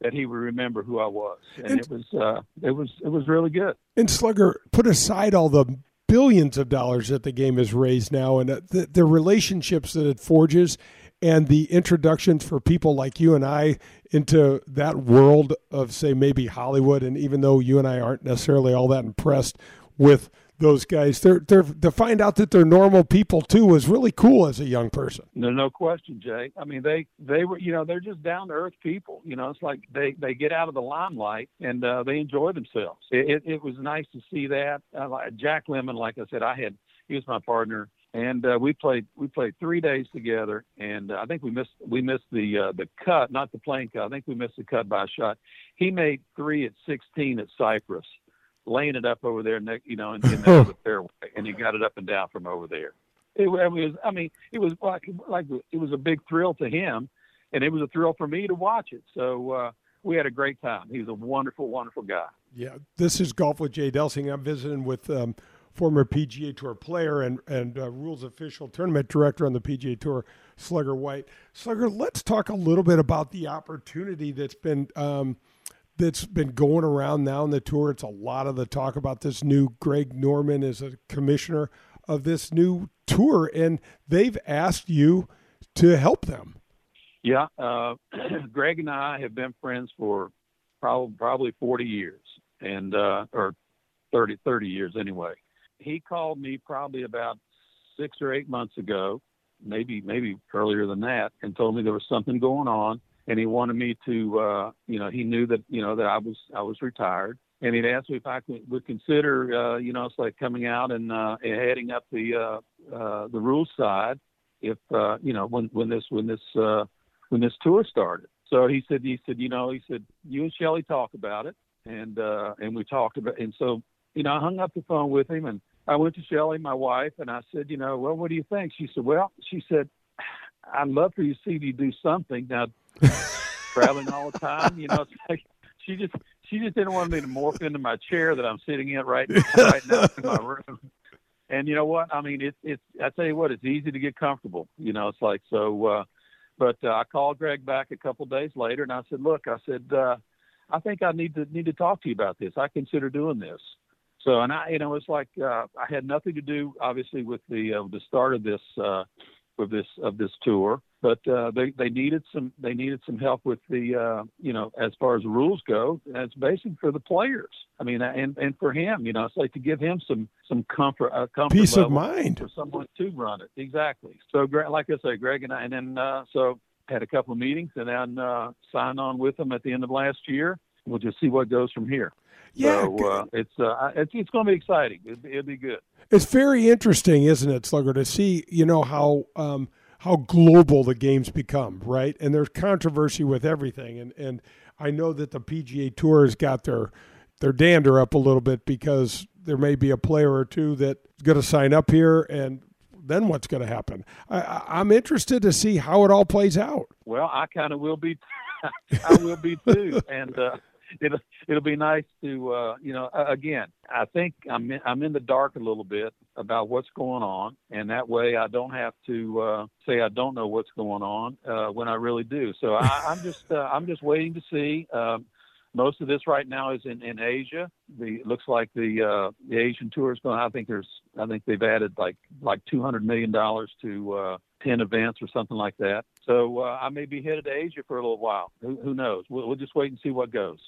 that he would remember who I was, and, and it was uh, it was it was really good. And Slugger, put aside all the billions of dollars that the game has raised now, and uh, the, the relationships that it forges, and the introductions for people like you and I into that world of say maybe Hollywood and even though you and I aren't necessarily all that impressed with those guys they're, they're to find out that they're normal people too was really cool as a young person. No no question jay. I mean they they were you know they're just down to earth people. You know it's like they they get out of the limelight and uh, they enjoy themselves. It, it, it was nice to see that. Uh, jack Lemmon, like i said i had he was my partner and uh, we played we played three days together, and uh, I think we missed we missed the uh, the cut, not the plane cut. I think we missed the cut by a shot. He made three at 16 at Cypress, laying it up over there, you know, in, in the [LAUGHS] fairway, and he got it up and down from over there. It, it was, I mean, it was like like it was a big thrill to him, and it was a thrill for me to watch it. So uh, we had a great time. He was a wonderful, wonderful guy. Yeah, this is golf with Jay Delsing. I'm visiting with. Um, former PGA Tour player and and uh, rules official tournament director on the PGA Tour, Slugger White. Slugger, let's talk a little bit about the opportunity that's been um, that's been going around now in the tour. It's a lot of the talk about this new Greg Norman as a commissioner of this new tour, and they've asked you to help them. Yeah, uh, [CLEARS THROAT] Greg and I have been friends for probably probably 40 years, and uh, or 30 30 years anyway he called me probably about six or eight months ago, maybe maybe earlier than that, and told me there was something going on, and he wanted me to, uh, you know, he knew that you know that I was I was retired, and he'd asked me if I could, would consider, uh, you know, it's like coming out and, uh, and heading up the uh, uh, the rules side, if uh, you know when when this when this uh, when this tour started. So he said he said you know he said you and Shelly talk about it, and uh, and we talked about, and so you know I hung up the phone with him and I went to Shelly, my wife, and I said, you know, well, what do you think? She said, well, she said, I'd love for you to see you do something. Now, [LAUGHS] traveling all the time, you know, it's like she just she just didn't want me to morph into my chair that I'm sitting in right now, right now in my room. And you know what? I mean, it's it's I tell you what, it's easy to get comfortable. You know, it's like so. uh But uh, I called Greg back a couple of days later, and I said, look, I said, uh I think I need to need to talk to you about this. I consider doing this. So, and I, you know, it's like uh, I had nothing to do, obviously, with the uh, the start of this uh, with this of this tour. but uh, they they needed some they needed some help with the uh, you know as far as the rules go. And it's basic for the players. I mean, and and for him, you know, it's like to give him some some comfort, uh, comfort peace of mind for someone to run it. Exactly. So, like I say, Greg and I, and then uh, so had a couple of meetings and then uh, signed on with them at the end of last year. We'll just see what goes from here. Yeah, so, uh, it's uh, it's it's going to be exciting. It'll, it'll, be good. It's very interesting, isn't it, Slugger, to see you know how um, how global the games become, right? And there's controversy with everything, and and I know that the PGA Tour has got their their dander up a little bit because there may be a player or two that's going to sign up here and then what's going to happen? I, am interested to see how it all plays out. Well, I kind of will be. [LAUGHS] I will be too, and uh, [LAUGHS] it'll it'll be nice to uh, you know again. I think I'm in, I'm in the dark a little bit about what's going on, and that way I don't have to uh, say I don't know what's going on uh, when I really do. So I, [LAUGHS] I'm just uh, I'm just waiting to see. Um, most of this right now is in, in Asia. The it looks like the uh, the Asian tour is going. I think there's I think they've added like like two hundred million dollars to uh, ten events or something like that. So uh, I may be headed to Asia for a little while. Who, who knows? We'll, we'll just wait and see what goes.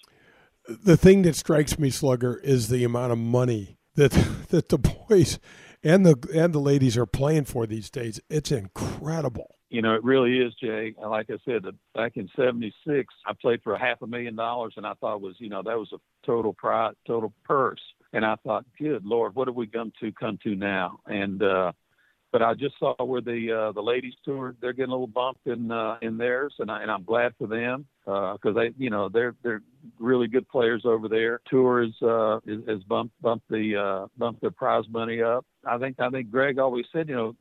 The thing that strikes me, Slugger, is the amount of money that [LAUGHS] that the boys and the and the ladies are playing for these days. It's incredible you know, it really is, Jay. Like I said, back in '76, I played for a half a million dollars, and I thought was, you know, that was a total prize, total purse. And I thought, good Lord, what have we come to come to now? And uh, but I just saw where the uh, the ladies tour, they're getting a little bump in uh, in theirs, and I and I'm glad for them because uh, they, you know, they're they're really good players over there. Tour is uh, is, is bumped bumped the uh, bumped their prize money up. I think I think Greg always said, you know,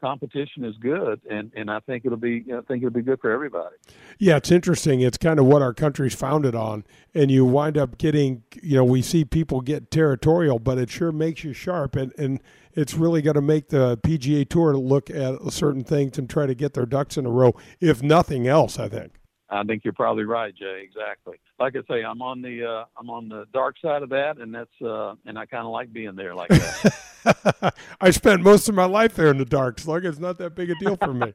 competition is good, and, and I think it'll be I think it'll be good for everybody. Yeah, it's interesting. It's kind of what our country's founded on, and you wind up getting you know we see people get territorial, but it sure makes you sharp, and and it's really going to make the PGA Tour look at certain things and try to get their ducks in a row, if nothing else. I think. I think you're probably right, Jay. Exactly. Like I say, I'm on the uh, I'm on the dark side of that, and that's uh, and I kind of like being there like that. [LAUGHS] I spent most of my life there in the dark, Slugger. It's not that big a deal for me.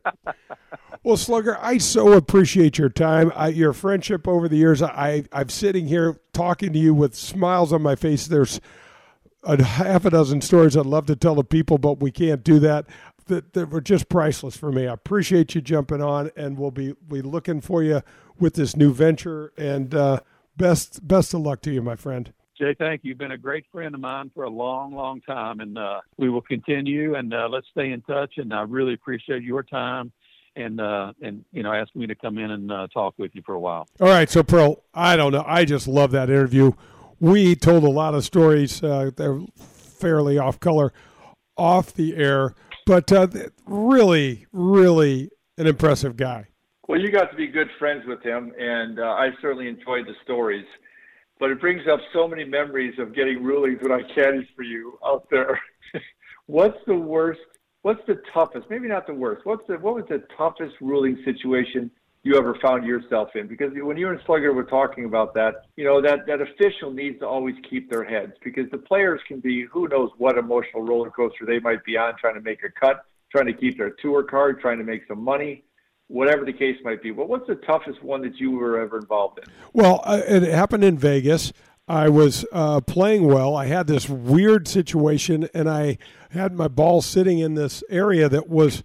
[LAUGHS] well, Slugger, I so appreciate your time, I, your friendship over the years. I I'm sitting here talking to you with smiles on my face. There's a half a dozen stories I'd love to tell the people, but we can't do that that, that were just priceless for me. I appreciate you jumping on, and we'll be be looking for you with this new venture. And uh, best best of luck to you, my friend. Jay, thank you. You've been a great friend of mine for a long, long time, and uh, we will continue. And uh, let's stay in touch. And I really appreciate your time and uh, and you know asking me to come in and uh, talk with you for a while. All right, so Pearl, I don't know. I just love that interview. We told a lot of stories. Uh, they're fairly off color, off the air but uh, really, really an impressive guy. Well, you got to be good friends with him, and uh, I certainly enjoyed the stories. But it brings up so many memories of getting rulings when I caddied for you out there. [LAUGHS] what's the worst? What's the toughest? Maybe not the worst. What's the what was the toughest ruling situation you ever found yourself in? Because when you and Slugger were talking about that, you know, that, that official needs to always keep their heads because the players can be who knows what emotional roller coaster they might be on trying to make a cut, trying to keep their tour card, trying to make some money. Whatever the case might be, but what's the toughest one that you were ever involved in? Well, it happened in Vegas. I was uh, playing well. I had this weird situation, and I had my ball sitting in this area that was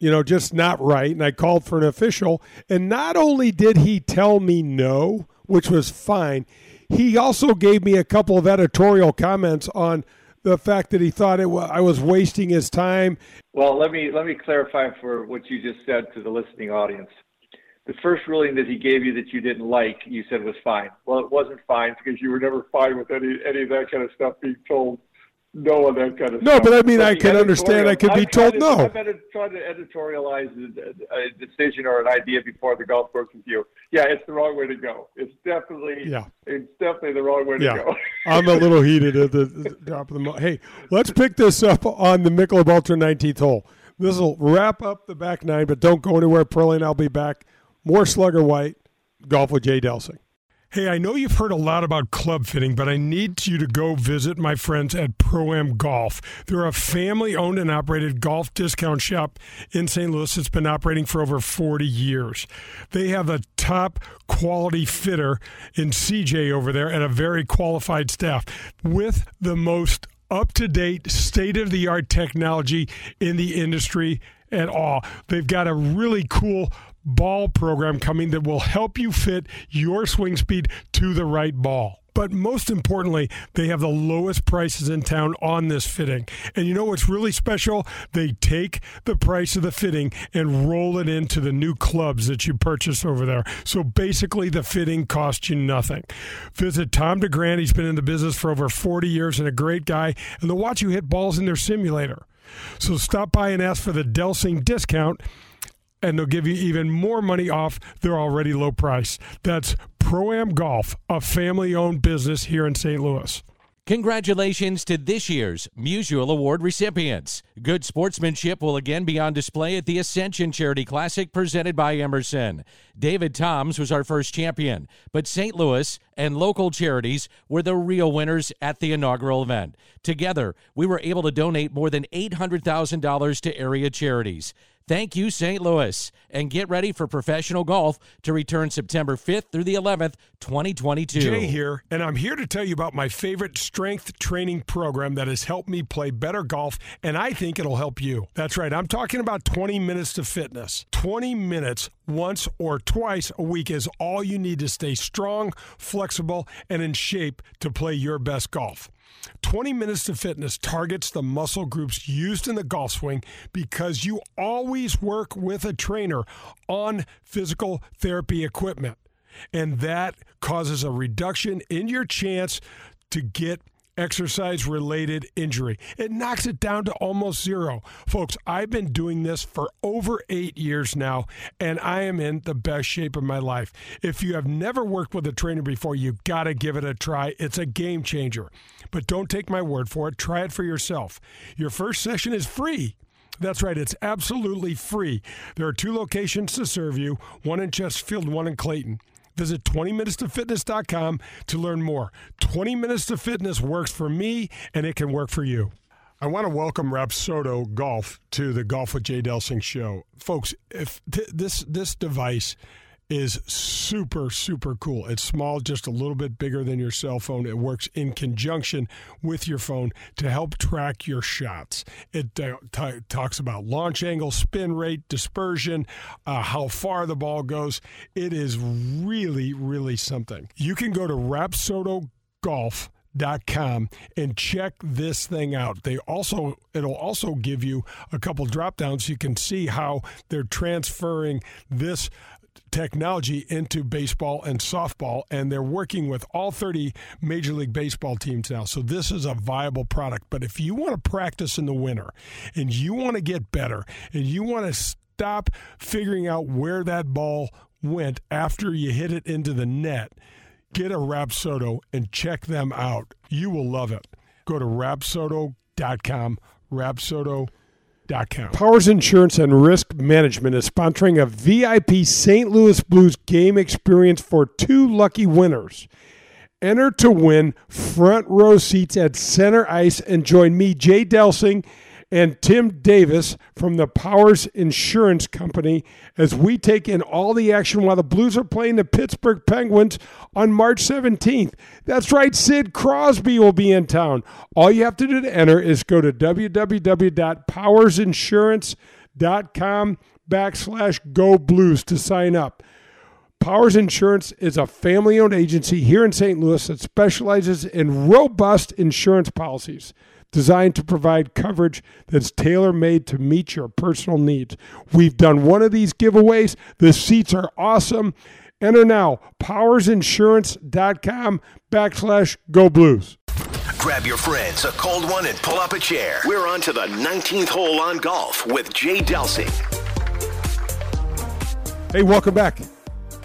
you know, just not right. And I called for an official. And not only did he tell me no, which was fine, he also gave me a couple of editorial comments on the fact that he thought it was, I was wasting his time. Well, let me let me clarify for what you just said to the listening audience. The first ruling that he gave you that you didn't like, you said was fine. Well, it wasn't fine because you were never fine with any any of that kind of stuff being told no on that kind of no, stuff. but I mean, I can understand. I could be told no. I've tried to editorialize a decision or an idea before the golf course you. Yeah, it's the wrong way to go. It's definitely yeah. It's definitely the wrong way to yeah. go. [LAUGHS] I'm a little heated at the drop of the. Mo- hey, let's pick this up on the Michelob Ultra 19th hole. This will wrap up the back nine, but don't go anywhere. Pearlie and I'll be back. More Slugger White, golf with Jay Delsing. Hey, I know you've heard a lot about club fitting, but I need you to go visit my friends at Pro Am Golf. They're a family owned and operated golf discount shop in St. Louis that's been operating for over 40 years. They have a top quality fitter in CJ over there and a very qualified staff with the most up to date, state of the art technology in the industry at all. They've got a really cool ball program coming that will help you fit your swing speed to the right ball. But most importantly, they have the lowest prices in town on this fitting. And you know what's really special? They take the price of the fitting and roll it into the new clubs that you purchase over there. So basically, the fitting costs you nothing. Visit Tom DeGrand. He's been in the business for over 40 years and a great guy. And they'll watch you hit balls in their simulator. So stop by and ask for the Delsing discount and they'll give you even more money off their already low price. That's Pro Am Golf, a family owned business here in St. Louis. Congratulations to this year's Musial Award recipients. Good sportsmanship will again be on display at the Ascension Charity Classic presented by Emerson. David Toms was our first champion, but St. Louis and local charities were the real winners at the inaugural event. Together, we were able to donate more than $800,000 to area charities. Thank you, St. Louis. And get ready for professional golf to return September 5th through the 11th, 2022. Jay here, and I'm here to tell you about my favorite strength training program that has helped me play better golf, and I think it'll help you. That's right, I'm talking about 20 minutes to fitness. 20 minutes once or twice a week is all you need to stay strong, flexible, and in shape to play your best golf. 20 Minutes to Fitness targets the muscle groups used in the golf swing because you always work with a trainer on physical therapy equipment. And that causes a reduction in your chance to get exercise related injury. It knocks it down to almost zero. Folks, I've been doing this for over eight years now, and I am in the best shape of my life. If you have never worked with a trainer before, you got to give it a try. It's a game changer. But don't take my word for it, try it for yourself. Your first session is free. That's right, it's absolutely free. There are two locations to serve you one in Chesterfield, one in Clayton. Visit 20minutes2fitness.com to learn more. 20 Minutes to Fitness works for me, and it can work for you. I want to welcome Rapsodo Golf to the Golf with Jay Delsing show. Folks, if th- this this device is super, super cool. It's small, just a little bit bigger than your cell phone. It works in conjunction with your phone to help track your shots. It uh, t- talks about launch angle, spin rate, dispersion, uh, how far the ball goes. It is really, really something. You can go to Rapsodo dot com and check this thing out they also it'll also give you a couple drop downs so you can see how they're transferring this technology into baseball and softball, and they're working with all 30 Major League Baseball teams now. So this is a viable product. But if you want to practice in the winter and you want to get better and you want to stop figuring out where that ball went after you hit it into the net, get a Rapsodo and check them out. You will love it. Go to rapsodo.com, rapsodo.com Powers Insurance and Risk Management is sponsoring a VIP St. Louis Blues game experience for two lucky winners. Enter to win front row seats at center ice and join me, Jay Delsing, and Tim Davis from the Powers Insurance Company as we take in all the action while the Blues are playing the Pittsburgh Penguins on March 17th. That's right, Sid Crosby will be in town. All you have to do to enter is go to www.powersinsurance.com backslash go blues to sign up. Powers Insurance is a family owned agency here in St. Louis that specializes in robust insurance policies designed to provide coverage that's tailor made to meet your personal needs. We've done one of these giveaways. The seats are awesome. Enter now, powersinsurance.com backslash go blues. Grab your friends, a cold one, and pull up a chair. We're on to the 19th hole on golf with Jay Delsing. Hey, welcome back.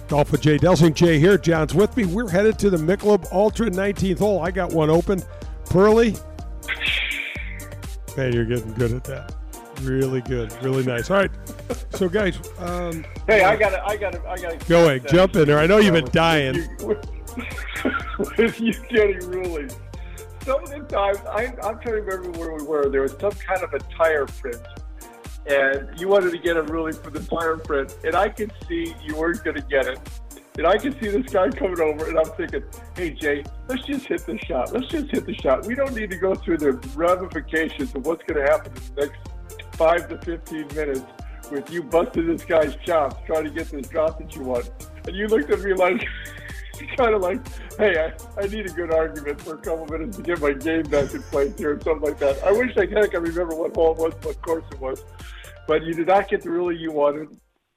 Golf with Jay Delsing. Jay here. John's with me. We're headed to the Michelob Ultra 19th hole. I got one open. Pearly, Man, you're getting good at that. Really good. Really nice. All right. So, guys, um, Hey, I got to, I got to, I got to. go ahead, jump in there. I know you've been dying. With [LAUGHS] you getting really. Some of the times, I, I'm trying to remember where we were. There was some kind of a tire print, and you wanted to get a ruling for the tire print, and I could see you weren't going to get it. And I can see this guy coming over, and I'm thinking, hey, Jay, let's just hit the shot. Let's just hit the shot. We don't need to go through the ramifications of what's going to happen in the next five to 15 minutes with you busting this guy's chops trying to get this drop that you want. And you looked at me like, [LAUGHS] kind of like, hey, I, I need a good argument for a couple minutes to get my game back in place here or something like that. I wish I could, I remember what hole it was, what course it was. But you did not get the ruling you wanted.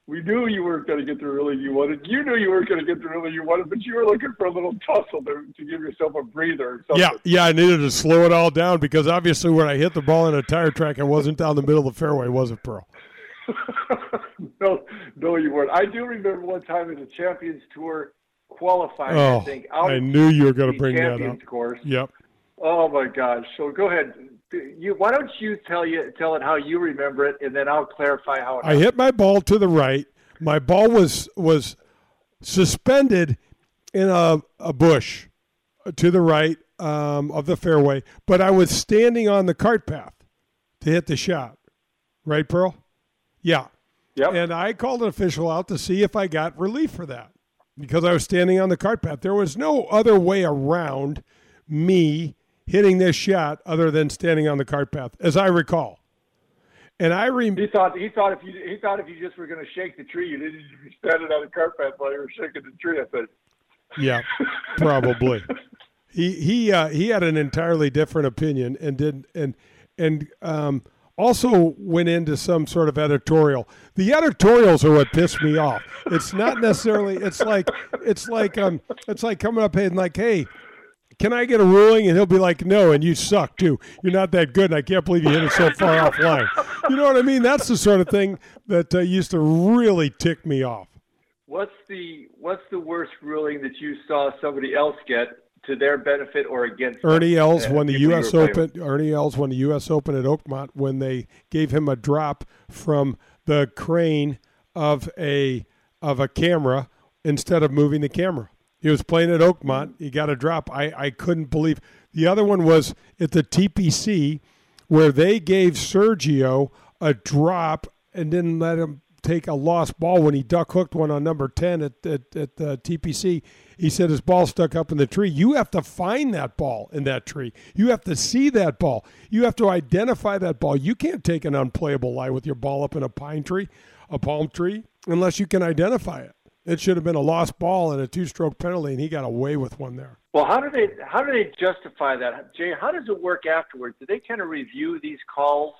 We knew you weren't going to get the ruling you wanted. You knew you weren't going to get the ruling you wanted, but you were looking for a little tussle to, to give yourself a breather or something. Yeah, yeah, I needed to slow it all down because obviously when I hit the ball in a tire track, I wasn't down the middle of the fairway, was it, Pearl? [LAUGHS] no, no, you weren't. I do remember one time in the Champions Tour qualifying, Oh, I think. I knew you were going to bring that up. course. Yep. Oh my gosh! So go ahead. You, why don't you tell you tell it how you remember it, and then I'll clarify how it. I hit my ball to the right. My ball was was suspended in a, a bush to the right um, of the fairway, but I was standing on the cart path to hit the shot. Right, Pearl? Yeah. Yep. And I called an official out to see if I got relief for that because I was standing on the cart path. There was no other way around me hitting this shot other than standing on the cart path, as I recall. And I remember. He thought he thought if you he thought if you just were going to shake the tree, you didn't be standing on the cart path while you were shaking the tree. I said, Yeah, probably. [LAUGHS] he he uh, he had an entirely different opinion and did and and um, also went into some sort of editorial. The editorials are what pissed me off. It's not necessarily. It's like it's like um it's like coming up and like hey. Can I get a ruling? And he'll be like, "No," and you suck too. You're not that good, and I can't believe you hit it so far [LAUGHS] offline. You know what I mean? That's the sort of thing that uh, used to really tick me off. "What's the what's the worst ruling that you saw somebody else get to their benefit or against?" them? Ernie Els Uh, won the people you U.S. playing? Open. Ernie Els won the U.S. Open at Oakmont when they gave him a drop from the crane of a of a camera instead of moving the camera. He was playing at Oakmont. He got a drop. I, I couldn't believe. The other one was at the TPC where they gave Sergio a drop and didn't let him take a lost ball when he duck hooked one on number 10 at, at, at the TPC. He said his ball stuck up in the tree. You have to find that ball in that tree. You have to see that ball. You have to identify that ball. You can't take an unplayable lie with your ball up in a pine tree, a palm tree, unless you can identify it. It should have been a lost ball and a two stroke penalty, and he got away with one there. Well, how do they how do they justify that, Jay? How does it work afterwards? Do they kind of review these calls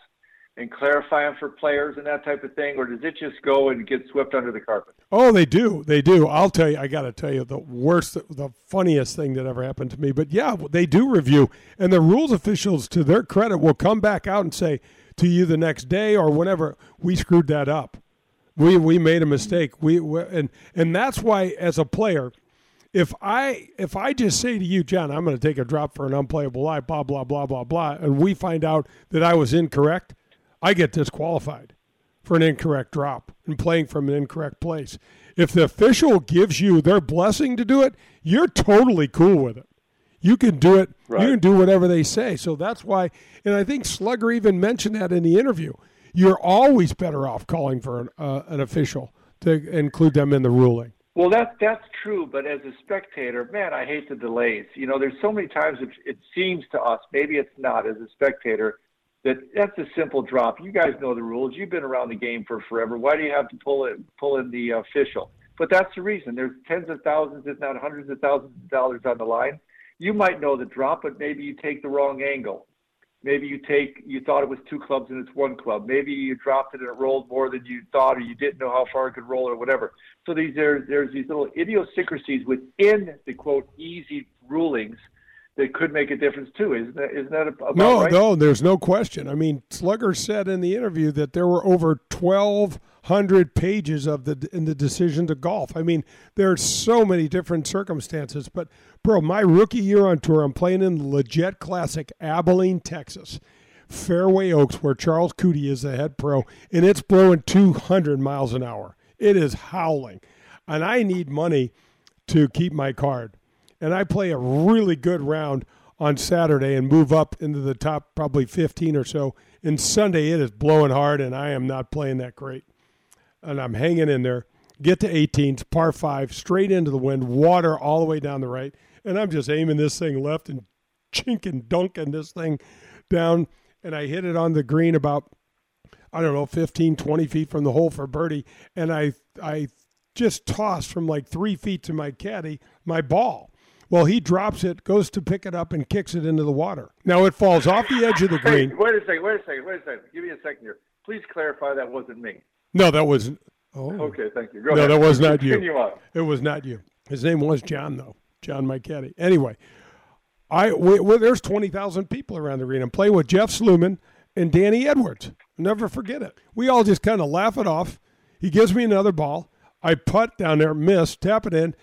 and clarify them for players and that type of thing, or does it just go and get swept under the carpet? Oh, they do. They do. I'll tell you, I got to tell you the worst, the funniest thing that ever happened to me. But yeah, they do review. And the rules officials, to their credit, will come back out and say to you the next day or whenever, we screwed that up. We, we made a mistake. We, we and and that's why as a player, if I if I just say to you, John, I'm going to take a drop for an unplayable lie, blah blah blah blah blah, and we find out that I was incorrect, I get disqualified for an incorrect drop and playing from an incorrect place. If the official gives you their blessing to do it, you're totally cool with it. You can do it. Right. You can do whatever they say. So that's why, and I think Slugger even mentioned that in the interview. You're always better off calling for an, uh, an official to include them in the ruling. Well, that's that's true, but as a spectator, man, I hate the delays. You know, there's so many times it, it seems to us, maybe it's not as a spectator, that that's a simple drop. You guys know the rules. You've been around the game for forever. Why do you have to pull it pull in the official? But that's the reason. There's tens of thousands, if not hundreds of thousands of dollars on the line. You might know the drop, but maybe you take the wrong angle. Maybe you take you thought it was two clubs and it's one club. Maybe you dropped it and it rolled more than you thought, or you didn't know how far it could roll, or whatever. So these there's there's these little idiosyncrasies within the quote easy rulings that could make a difference too. Isn't that isn't that about No, right? no, there's no question. I mean, Slugger said in the interview that there were over 1,200 pages of the in the decision to golf. I mean, there are so many different circumstances. But, bro, my rookie year on tour, I'm playing in the Leggett Classic, Abilene, Texas. Fairway Oaks, where Charles Coody is the head pro, and it's blowing 200 miles an hour. It is howling. And I need money to keep my card. And I play a really good round on Saturday and move up into the top probably 15 or so. And Sunday it is blowing hard, and I am not playing that great. And I'm hanging in there. Get to 18s, par five, straight into the wind, water all the way down the right. And I'm just aiming this thing left and chinking, dunking this thing down. And I hit it on the green about, I don't know, 15, 20 feet from the hole for birdie. And I, I just tossed from like three feet to my caddy my ball. Well, he drops it, goes to pick it up, and kicks it into the water. Now it falls off the edge of the green. Hey, wait a second, wait a second, wait a second. Give me a second here. Please clarify that wasn't me. No, that was. Oh. Okay, thank you. Go no, ahead. that was not you. Continue on. It was not you. His name was John, though. John, my caddy. Anyway, I we, well, there's twenty thousand people around the arena. I'm playing with Jeff Sluman and Danny Edwards. Never forget it. We all just kind of laugh it off. He gives me another ball. I putt down there, miss, tap it in.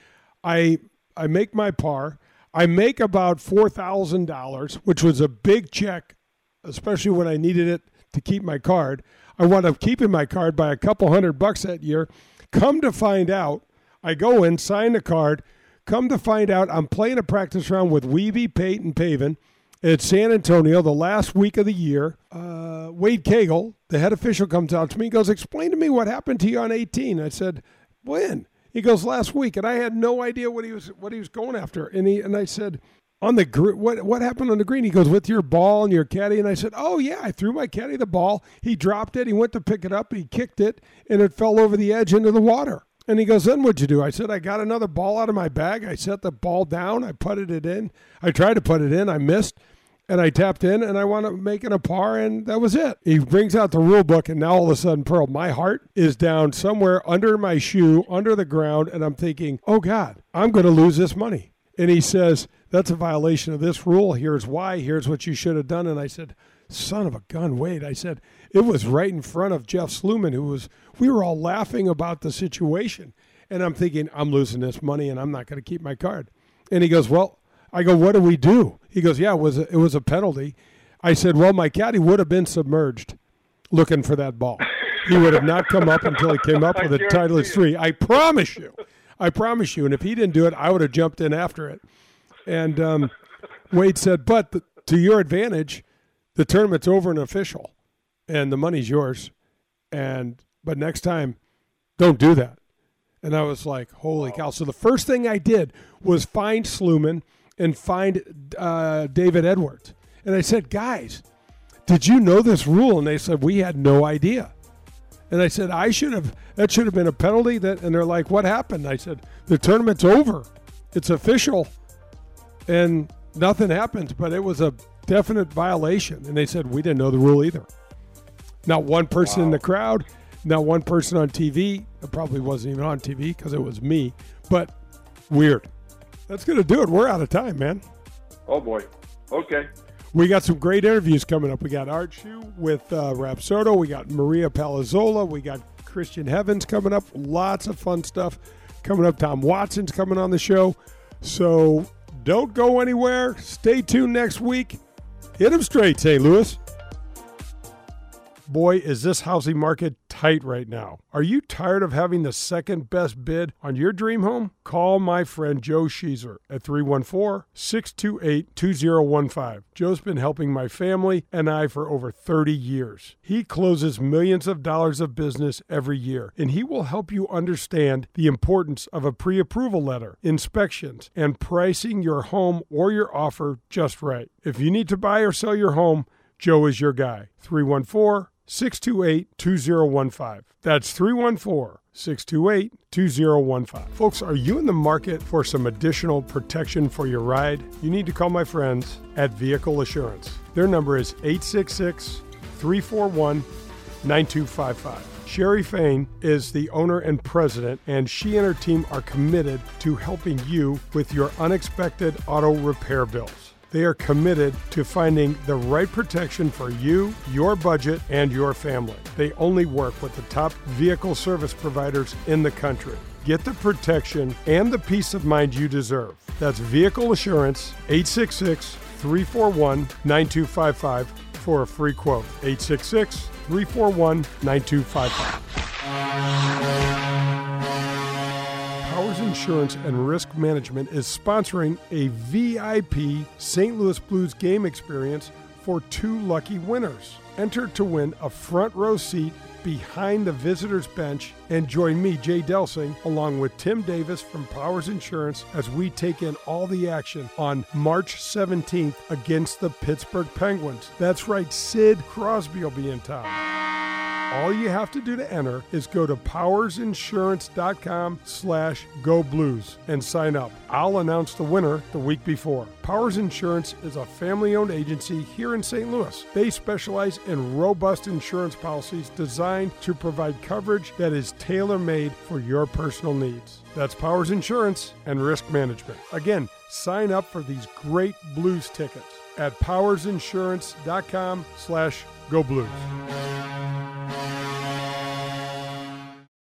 I I make my par. I make about four thousand dollars, which was a big check, especially when I needed it to keep my card. I wound up keeping my card by a couple hundred bucks that year. Come to find out, I go in, sign the card. Come to find out, I'm playing a practice round with Weeby, Peyton, Pavin at San Antonio the last week of the year. Uh, Wade Cagle, the head official, comes out to me. He goes, "Explain to me what happened to you on 18." I said, "When?" He goes, "Last week," and I had no idea what he was what he was going after. And he and I said, "On the gr- what what happened on the green?" He goes, "With your ball and your caddy." And I said, "Oh yeah, I threw my caddy the ball. He dropped it. He went to pick it up. He kicked it, and it fell over the edge into the water." And he goes, Then what'd you do? I said, I got another ball out of my bag. I set the ball down. I putted it in. I tried to put it in. I missed. And I tapped in and I wound up making a par, and that was it. He brings out the rule book, and now all of a sudden, Pearl, my heart is down somewhere under my shoe, under the ground, and I'm thinking, oh God, I'm going to lose this money. And he says, That's a violation of this rule. Here's why. Here's what you should have done. And I said, Son of a gun, wait. I said, It was right in front of Jeff Sluman, who was, we were all laughing about the situation. And I'm thinking, I'm losing this money and I'm not going to keep my card. And he goes, Well, I go, What do we do? He goes, Yeah, it was a, it was a penalty. I said, Well, my caddy would have been submerged looking for that ball. He would have not come up until he came up with a Titleist three. I promise you. I promise you. And if he didn't do it, I would have jumped in after it. And um, Wade said, But th- to your advantage, the tournament's over and official, and the money's yours. And but next time, don't do that. And I was like, holy cow! So the first thing I did was find Sluman and find uh, David Edwards, and I said, guys, did you know this rule? And they said we had no idea. And I said I should have. That should have been a penalty. That and they're like, what happened? I said the tournament's over. It's official, and nothing happened. But it was a definite violation. And they said we didn't know the rule either. Not one person in the crowd, not one person on TV. It probably wasn't even on TV because it was me. But weird. That's gonna do it. We're out of time, man. Oh boy. Okay. We got some great interviews coming up. We got Art Shue with uh, Rapsodo. We got Maria Palozola. We got Christian Heavens coming up. Lots of fun stuff coming up. Tom Watson's coming on the show. So don't go anywhere. Stay tuned next week. Hit them straight, St. Louis. Boy, is this housing market tight right now. Are you tired of having the second best bid on your dream home? Call my friend Joe Sheezer at 314 628 2015. Joe's been helping my family and I for over 30 years. He closes millions of dollars of business every year, and he will help you understand the importance of a pre approval letter, inspections, and pricing your home or your offer just right. If you need to buy or sell your home, Joe is your guy. 314 628 2015. That's 314 628 2015. Folks, are you in the market for some additional protection for your ride? You need to call my friends at Vehicle Assurance. Their number is 866 341 9255. Sherry Fain is the owner and president, and she and her team are committed to helping you with your unexpected auto repair bills. They are committed to finding the right protection for you, your budget, and your family. They only work with the top vehicle service providers in the country. Get the protection and the peace of mind you deserve. That's Vehicle Assurance, 866 341 9255 for a free quote. 866 341 9255. Powers Insurance and Risk Management is sponsoring a VIP St. Louis Blues game experience for two lucky winners. Enter to win a front row seat behind the visitors bench and join me, Jay Delsing, along with Tim Davis from Powers Insurance as we take in all the action on March 17th against the Pittsburgh Penguins. That's right, Sid Crosby will be in town. All you have to do to enter is go to powersinsurance.com slash go blues and sign up. I'll announce the winner the week before. Powers Insurance is a family-owned agency here in St. Louis. They specialize in robust insurance policies designed to provide coverage that is tailor-made for your personal needs. That's Powers Insurance and Risk Management. Again, sign up for these great blues tickets at powersinsurance.com slash Go Blues.